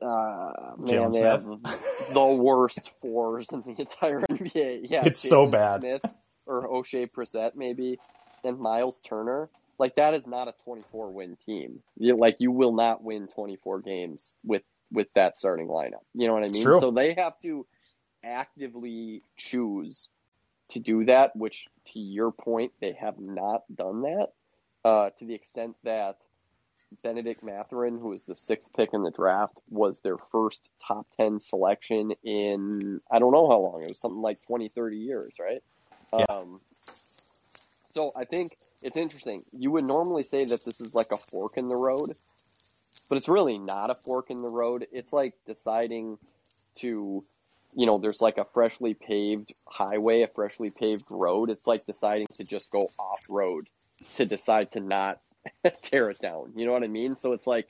H: Uh, man, they have the worst fours in the entire NBA. Yeah,
G: it's so bad.
H: Smith or Oshae Brissett maybe, and Miles Turner. like that is not a 24 win team. You, like you will not win 24 games with with that starting lineup. You know what I mean? So they have to actively choose to do that, which to your point, they have not done that. Uh, to the extent that Bennedict Mathurin, who was the sixth pick in the draft, was their first top 10 selection in, I don't know how long, it was something like 20, 30 years, right?
G: Yeah.
H: Um, so I think it's interesting. You would normally say that this is like a fork in the road, but it's really not a fork in the road. It's like deciding to, you know, there's like a freshly paved highway, a freshly paved road. It's like deciding to just go off road to decide to not tear it down. You know what I mean? So it's like,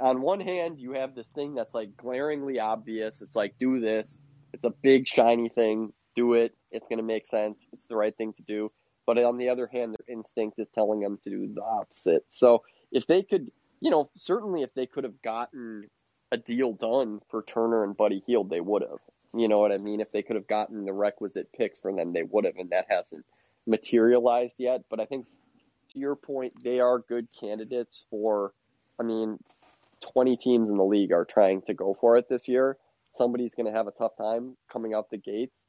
H: on one hand, you have this thing that's like glaringly obvious. It's like, do this. It's a big, shiny thing. Do it. It's going to make sense. It's the right thing to do. But on the other hand, their instinct is telling them to do the opposite. So if they could, you know, certainly if they could have gotten a deal done for Turner and Buddy Hield, they would have. You know what I mean? If they could have gotten the requisite picks for them, they would have, and that hasn't materialized yet. But I think to your point, they are good candidates for. I mean, 20 teams in the league are trying to go for it this year. Somebody's going to have a tough time coming out the gates.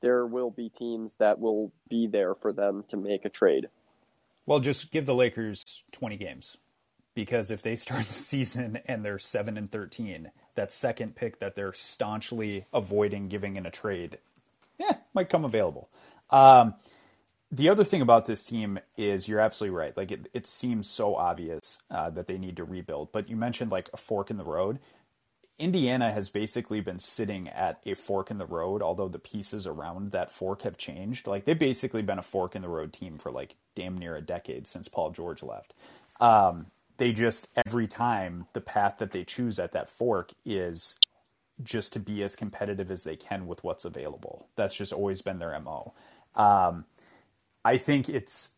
H: There will be teams that will be there for them to make a trade.
G: Well, just give the Lakers 20 games because if they start the season and they're 7 and 13, that second pick that they're staunchly avoiding giving in a trade, yeah, might come available. Um, the other thing about this team is you're absolutely right. Like it, it seems so obvious uh, that they need to rebuild, but you mentioned like a fork in the road. Indiana has basically been sitting at a fork in the road, although the pieces around that fork have changed. Like they've basically been a fork in the road team for like damn near a decade since Paul George left. Um, they just every time the path that they choose at that fork is just to be as competitive as they can with what's available. That's just always been their mo. Um, I think it's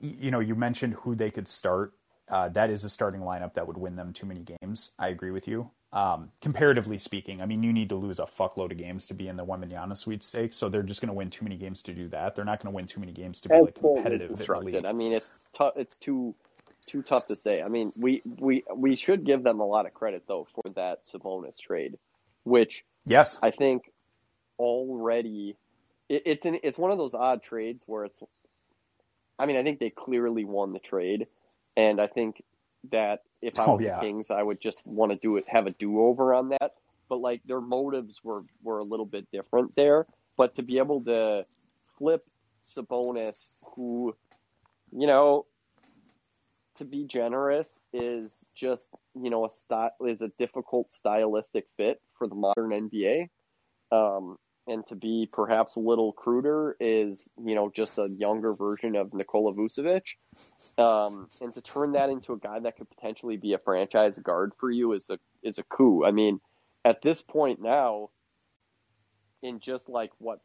G: you know you mentioned who they could start. Uh, that is a starting lineup that would win them too many games. I agree with you. Um, comparatively speaking, I mean, you need to lose a fuckload of games to be in the Wembanyama sweepstakes. So they're just going to win too many games to do that. They're not going to win too many games to be like competitive.
H: I mean, it's tough. It's too too tough to say. I mean, we we we should give them a lot of credit though for that Sabonis trade, which
G: Yes,
H: I think already it, it's an it's one of those odd trades where it's. I mean, I think they clearly won the trade, and I think that if I
G: Oh,
H: was
G: yeah.
H: the Kings, I would just want to do it, have a do over on that. But like their motives were were a little bit different there. But to be able to flip Sabonis, who, you know, to be generous is just you know a style is a difficult stylistic fit for the modern NBA. Um, and to be perhaps a little cruder is you know just a younger version of Nikola Vucevic. Um, and to turn that into a guy that could potentially be a franchise guard for you is a is a coup. I mean, at this point now, in just like what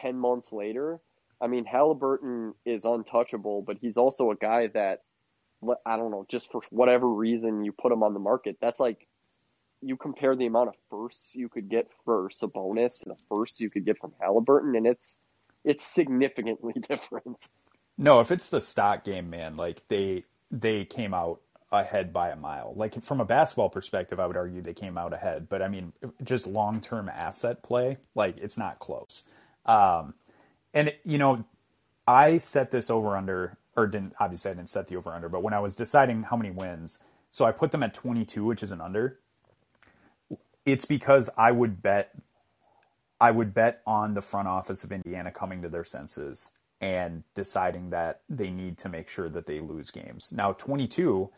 H: ten months later, I mean Halliburton is untouchable, but he's also a guy that I don't know, just for whatever reason you put him on the market. That's like you compare the amount of firsts you could get for Sabonis to the firsts you could get from Halliburton, and it's it's significantly different.
G: No, if it's the stock game, man, like they they came out ahead by a mile. Like from a basketball perspective, I would argue they came out ahead, but I mean, just long term asset play, like it's not close. Um, and you know, I set this over under, or didn't obviously I didn't set the over under, but when I was deciding how many wins, so I put them at 22, which is an under. It's because I would bet I would bet on the front office of Indiana coming to their senses and deciding that they need to make sure that they lose games. Now, 22,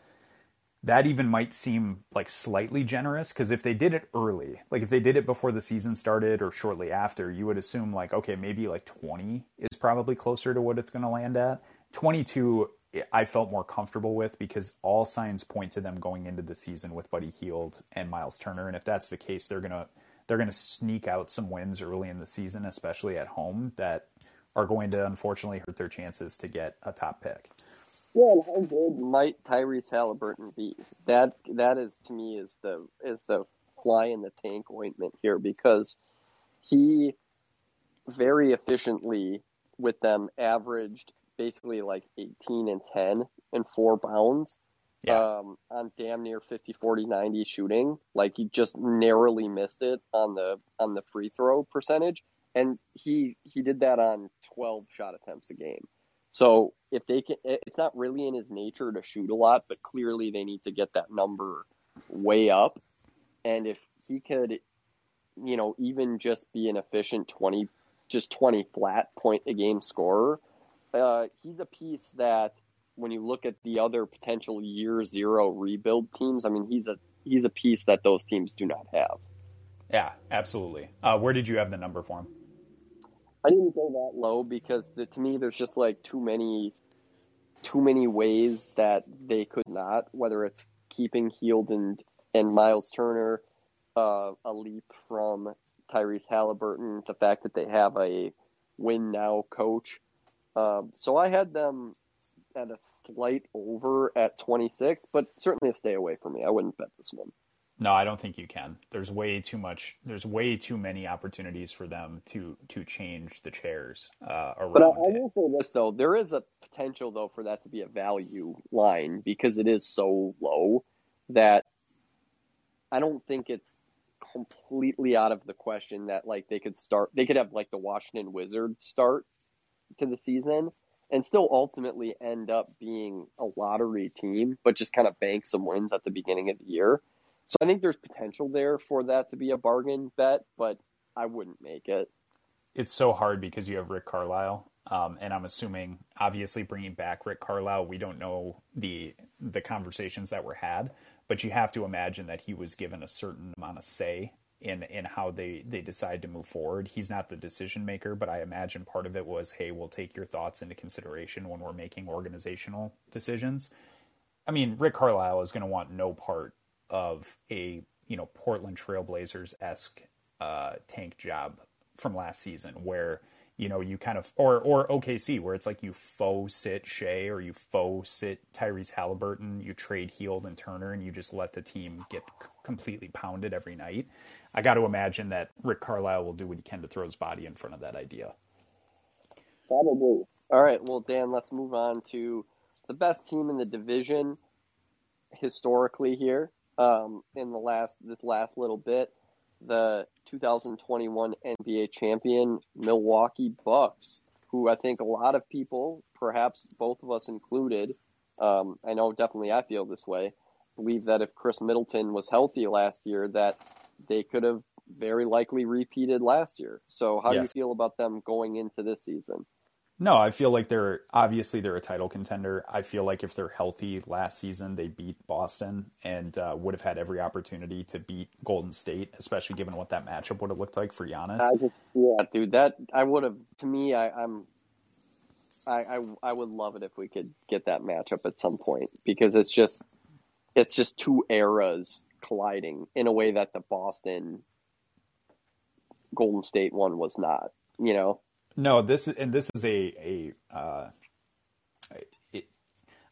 G: that even might seem like slightly generous because if they did it early, like if they did it before the season started or shortly after, you would assume like, okay, maybe like 20 is probably closer to what it's going to land at. 22, I felt more comfortable with because all signs point to them going into the season with Buddy Hield and Miles Turner. And if that's the case, they're going to they're going to sneak out some wins early in the season, especially at home, that are going to unfortunately hurt their chances to get a top pick.
H: Yeah, and how good might Tyrese Halliburton be? That that is to me is the is the fly in the tank ointment here because he very efficiently with them averaged basically like 18 and 10 and four bounds
G: Yeah.
H: um, on damn near 50, 40, 90 shooting. Like he just narrowly missed it on the on the free throw percentage, and he he did that on 12 shot attempts a game. So if they can, it's not really in his nature to shoot a lot, but clearly they need to get that number way up. And if he could, you know, even just be an efficient 20, just 20 flat point a game scorer, uh, he's a piece that when you look at the other potential year zero rebuild teams, I mean, he's a he's a piece that those teams do not have.
G: Yeah, absolutely. Uh, where did you have the number for him?
H: I didn't go that low because the, to me, there's just like too many, too many ways that they could not. Whether it's keeping Hield and and Miles Turner, uh, a leap from Tyrese Halliburton, the fact that they have a win now coach. Um, so I had them at a slight over at 26, but certainly a stay away from me. I wouldn't bet this one.
G: No, I don't think you can. There's way too much. There's way too many opportunities for them to to change the chairs uh, around.
H: But I, I will say this though, there is a potential though for that to be a value line because it is so low that I don't think it's completely out of the question that like they could start they could have like the Washington Wizards start to the season and still ultimately end up being a lottery team, but just kind of bank some wins at the beginning of the year. So I think there's potential there for that to be a bargain bet, but I wouldn't make it.
G: it's so hard because you have Rick Carlisle, um, and I'm assuming, obviously, bringing back Rick Carlisle, we don't know the the conversations that were had, but you have to imagine that he was given a certain amount of say in in how they they decide to move forward. He's not the decision maker, but I imagine part of it was, hey, we'll take your thoughts into consideration when we're making organizational decisions. I mean, Rick Carlisle is going to want no part of a you know Portland Trailblazers esque uh, tank job from last season, where you know you kind of or or OKC, where it's like you faux sit Shai or you faux sit Tyrese Halliburton, you trade Hield and Turner, and you just let the team get completely pounded every night. I got to imagine that Rick Carlisle will do what he can to throw his body in front of that idea.
H: Probably. All right. Well, Dan, let's move on to the best team in the division historically here. Um, in the last this last little bit, the 2021 NBA champion Milwaukee Bucks, who I think a lot of people, perhaps both of us included, um, I know definitely I feel this way, believe that if Khris Middleton was healthy last year, that they could have very likely repeated last year. So, how do you feel about them going into this season?
G: No, I feel like they're obviously they're a title contender. I feel like if they're healthy last season, they beat Boston and uh, would have had every opportunity to beat Golden State, especially given what that matchup would have looked like for Giannis.
H: I just, yeah, dude, that I would have. To me, I, I'm, I, I, I would love it if we could get that matchup at some point because it's just, it's just two eras colliding in a way that the Boston Golden State one was not. You know,
G: No, this is and this is a a. Uh, it,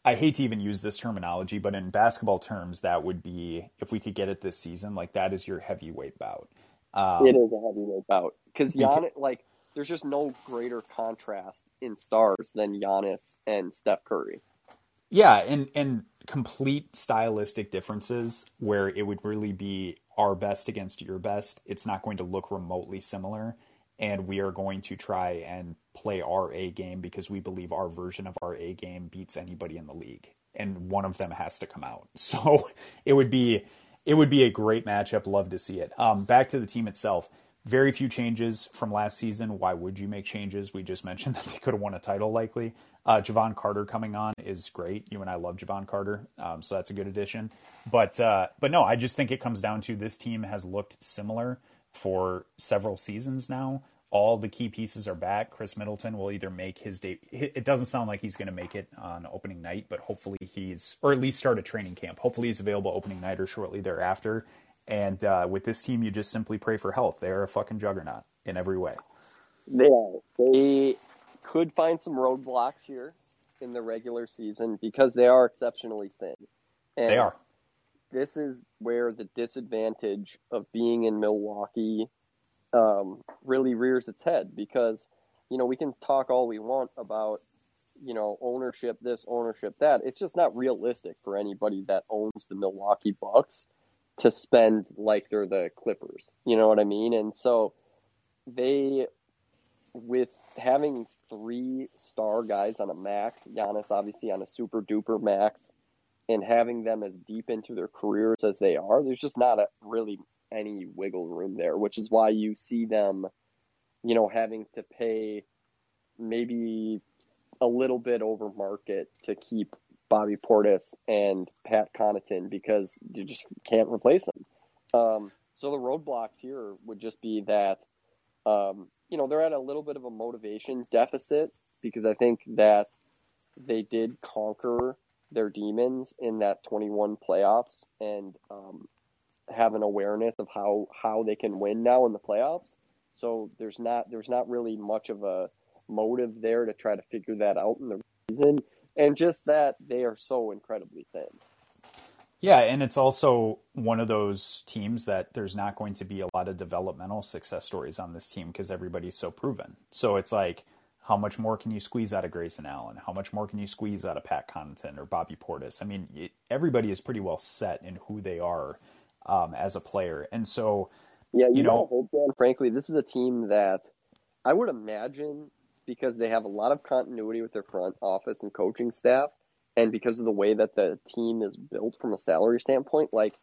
G: I hate to even use this terminology, but in basketball terms, that would be if we could get it this season, like that is your heavyweight bout. Um,
H: it is a heavyweight bout because
G: Beca-
H: Giannis, like, there's just no greater contrast in stars than Giannis and Steph Curry.
G: Yeah, and and complete stylistic differences where it would really be our best against your best. It's not going to look remotely similar, and we are going to try and play our A game because we believe our version of our A game beats anybody in the league, and one of them has to come out. So it would be it would be a great matchup. Love to see it. Um, back to the team itself. Very few changes from last season. Why would you make changes? We just mentioned that they could have won a title likely. Uh, Jevon Carter coming on is great. You and I love Jevon Carter, um, so that's a good addition. But uh, but no, I just think it comes down to this team has looked similar for several seasons now. All the key pieces are back. Khris Middleton will either make his date. It doesn't sound like he's going to make it on opening night, but hopefully he's, or at least start a training camp. Hopefully he's available opening night or shortly thereafter. And uh, with this team, you just simply pray for health. They are a fucking juggernaut in every way.
H: They are. They could find some roadblocks here in the regular season because they are exceptionally thin. And
G: They are.
H: This is where the disadvantage of being in Milwaukee um, really rears its head because, you know, we can talk all we want about you know, ownership this, ownership that. It's just not realistic for anybody that owns the Milwaukee Bucks to spend like they're the Clippers. You know what I mean? And so they, with having three star guys on a max, Giannis obviously on a super duper max, and having them as deep into their careers as they are, there's just not a, really any wiggle room there, which is why you see them, you know, having to pay maybe a little bit over market to keep Bobby Portis and Pat Connaughton because you just can't replace them. Um, so the roadblocks here would just be that, um, you know, they're at a little bit of a motivation deficit because I think that they did conquer their demons in that 21 playoffs and um, have an awareness of how how they can win now in the playoffs. So there's not there's not really much of a motive there to try to figure that out in the season, and just that they are so incredibly thin.
G: Yeah, and it's also one of those teams that there's not going to be a lot of developmental success stories on this team because everybody's so proven. So it's like, how much more can you squeeze out of Grayson Allen? How much more can you squeeze out of Pat Connaughton or Bobby Portis? I mean, it, everybody is pretty well set in who they are um, as a player, and so
H: yeah, you,
G: you know,
H: frankly, this is a team that I would imagine because they have a lot of continuity with their front office and coaching staff, and because of the way that the team is built from a salary standpoint, like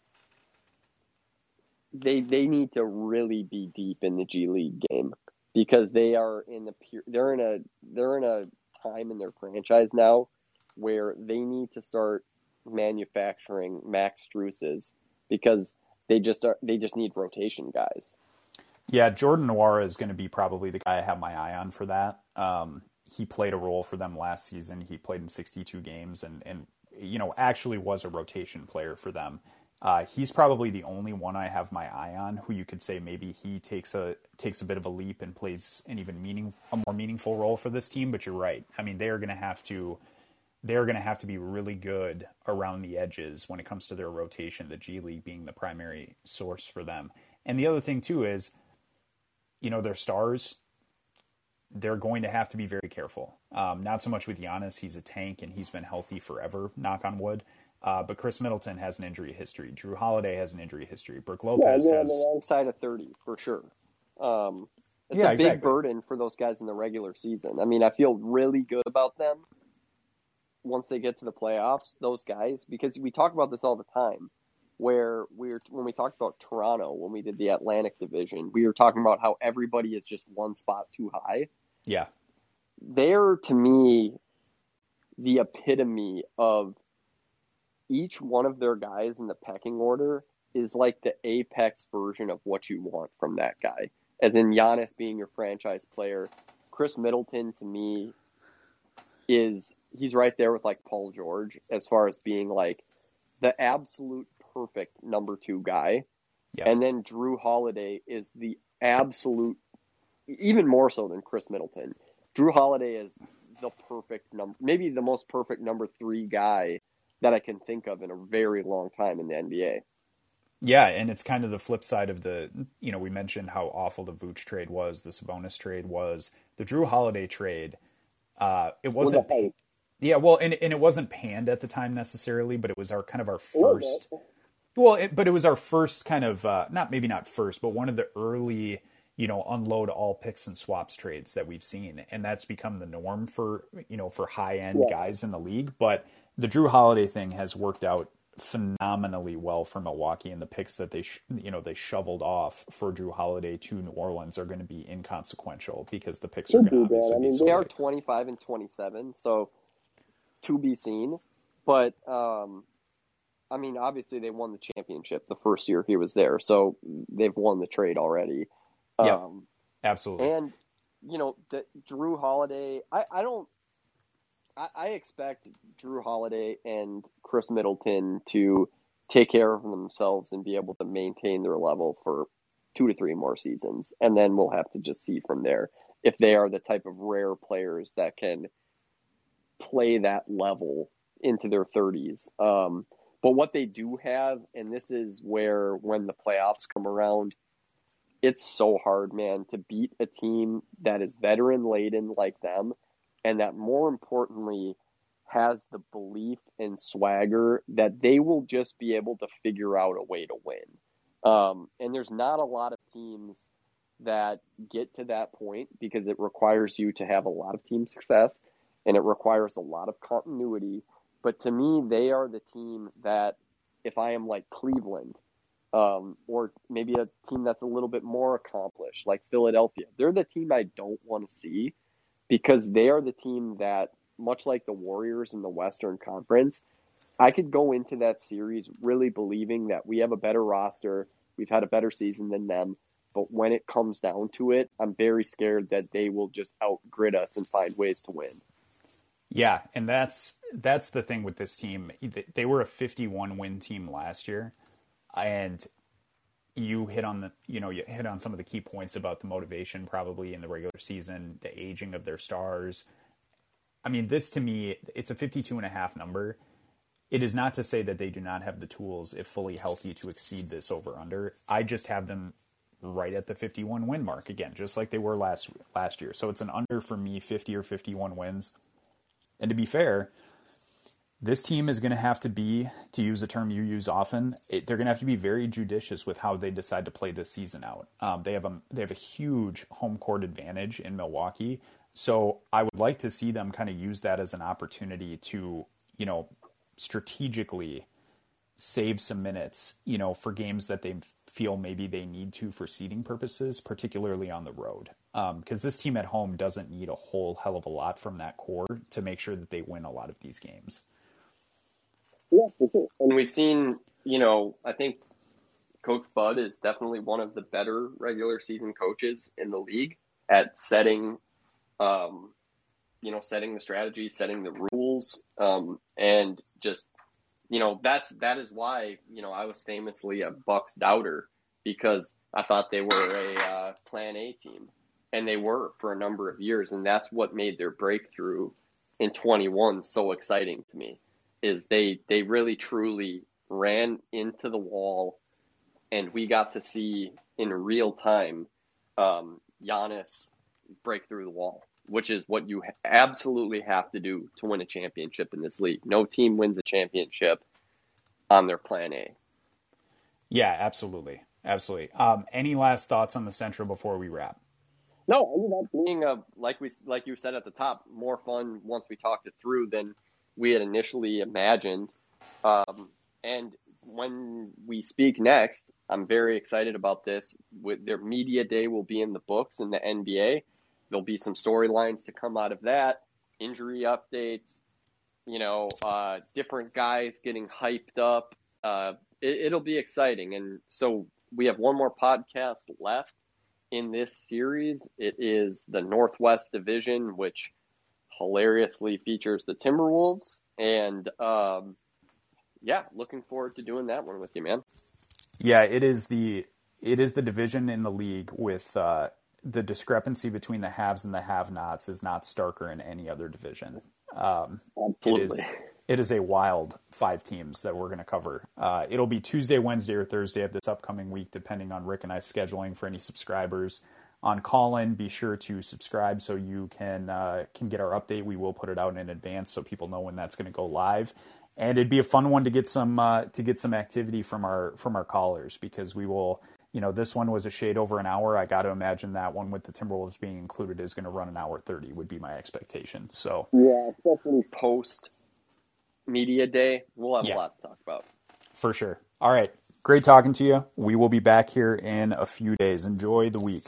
H: they they need to really be deep in the G League game because they are in the they're in a they're in a time in their franchise now where they need to start manufacturing Max Struses because they just are they just need rotation guys.
G: Yeah, Jordan Nwora is going to be probably the guy I have my eye on for that. Um, he played a role for them last season. He played in 62 games and and you know actually was a rotation player for them. Uh, he's probably the only one I have my eye on who you could say maybe he takes a takes a bit of a leap and plays an even meaning a more meaningful role for this team. But you're right. I mean, they are going to have to they're going to have to be really good around the edges when it comes to their rotation. The G League being the primary source for them. And the other thing too is, you know, their stars. They're going to have to be very careful. Um, not so much with Giannis; he's a tank and he's been healthy forever. Knock on wood. Uh, but Khris Middleton has an injury history. Jrue Holiday has an injury history. Brook Lopez
H: yeah,
G: has
H: on the side of thirty for sure. Um, it's
G: Yeah,
H: a big
G: exactly.
H: burden for those guys in the regular season. I mean, I feel really good about them once they get to the playoffs. Those guys, because we talk about this all the time. Where we're when we talked about Toronto when we did the Atlantic Division, we were talking about how everybody is just one spot too high.
G: yeah,
H: they're to me the epitome of each one of their guys in the pecking order is like the apex version of what you want from that guy. As in Giannis being your franchise player, Khris Middleton to me is he's right there with like Paul George as far as being like the absolute perfect number two guy.
G: yes.
H: And then Jrue Holiday is the absolute, even more so than Khris Middleton. Jrue Holiday is the perfect number, maybe the most perfect number three guy that I can think of in a very long time in the NBA.
G: Yeah, and it's kind of the flip side of the, you know, we mentioned how awful the Vooch trade was, the Sabonis trade was, the Jrue Holiday trade. Uh, it wasn't,
H: the hype.
G: Yeah, well, and and it wasn't panned at the time necessarily, but it was our kind of our first. Well, it, but it was our first kind of uh, not maybe not first, but one of the early, you know, unload all picks and swaps trades that we've seen, and that's become the norm for you know for high end
H: Yeah.
G: guys in the league. But the Jrue Holiday thing has worked out phenomenally well for Milwaukee, and the picks that they sh- you know they shoveled off for Jrue Holiday to New Orleans are going to be inconsequential because the picks are going to
H: be, man.
G: obviously
H: I mean,
G: so
H: they are 25 and 27, so to be seen. But, um, I mean, obviously they won the championship the first year he was there, so they've won the trade already.
G: Yeah.
H: Um,
G: absolutely.
H: And you know, the, Jrue Holiday, I, I don't. I, I expect Jrue Holiday and Khris Middleton to take care of themselves and be able to maintain their level for two to three more seasons, and then we'll have to just see from there if they are the type of rare players that can play that level into their 30s. Um, but what they do have, and this is where when the playoffs come around, it's so hard, man, to beat a team that is veteran laden like them and that more importantly has the belief and swagger that they will just be able to figure out a way to win. Um, and there's not a lot of teams that get to that point because it requires you to have a lot of team success and it requires a lot of continuity. But to me, they are the team that, if I am like Cleveland, um, or maybe a team that's a little bit more accomplished, like Philadelphia, they're the team I don't want to see because they are the team that, much like the Warriors in the Western Conference, I could go into that series really believing that we have a better roster, we've had a better season than them. But when it comes down to it, I'm very scared that they will just outgrid us and find ways to win.
G: Yeah, and that's that's the thing with this team. They were a 51 win team last year, and you hit on the you know you hit on some of the key points about the motivation probably in the regular season, the aging of their stars. I mean, this to me, it's a 52 and a half number. It is not to say that they do not have the tools, if fully healthy, to exceed this over under. I just have them right at the 51 win mark again, just like they were last last year. So it's an under for me, 50 or 51 wins. And to be fair, this team is going to have to be, to use a term you use often, it, they're going to have to be very judicious with how they decide to play this season out. Um, they have a they have a huge home court advantage in Milwaukee, so I would like to see them kind of use that as an opportunity to, you know, strategically save some minutes, you know, for games that they feel maybe they need to for seeding purposes, particularly on the road. Because um, this team at home doesn't need a whole hell of a lot from that core to make sure that they win a lot of these games.
H: Yeah, and we've seen, you know, I think Coach Bud is definitely one of the better regular season coaches in the league at setting, um, you know, setting the strategy, setting the rules, um, and just you know, that's that is why you know I was famously a Bucks doubter because I thought they were a uh, Plan A team, and they were for a number of years, and that's what made their breakthrough in 21 so exciting to me. Is they they really truly ran into the wall, and we got to see in real time um, Giannis break through the wall which is what you absolutely have to do to win a championship in this league. No team wins a championship on their plan A.
G: Yeah, absolutely. Absolutely. Um, any last thoughts on the Central before we wrap?
H: No, ended up being a like we like you said at the top, more fun once we talked it through than we had initially imagined. Um, and when we speak next, I'm very excited about this. With their media day will be in the books in the NBA. There'll be some storylines to come out of that, injury updates, you know, uh, different guys getting hyped up. Uh, it, will be exciting. And so we have one more podcast left in this series. It is the Northwest Division, which hilariously features the Timberwolves. And um, yeah, looking forward to doing that one with you, man.
G: Yeah, it is the it is the division in the league with uh, the discrepancy between the haves and the have-nots is not starker in any other division. Um, Absolutely. It is, it is a wild five teams that we're going to cover. Uh, it'll be Tuesday, Wednesday, or Thursday of this upcoming week, depending on Rick and I scheduling for any subscribers on Callin. Be sure to subscribe so you can uh, can get our update. We will put it out in advance so people know when that's going to go live. And it'd be a fun one to get some uh, to get some activity from our from our callers because we will you know, this one was a shade over an hour. I got to imagine that one with the Timberwolves being included is going to run an hour 30 would be my expectation. So,
H: yeah, especially post media day, we'll have yeah. a lot to talk about.
G: For sure. All right. Great talking to you. We will be back here in a few days. Enjoy the week.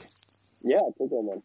H: Yeah, take care, man.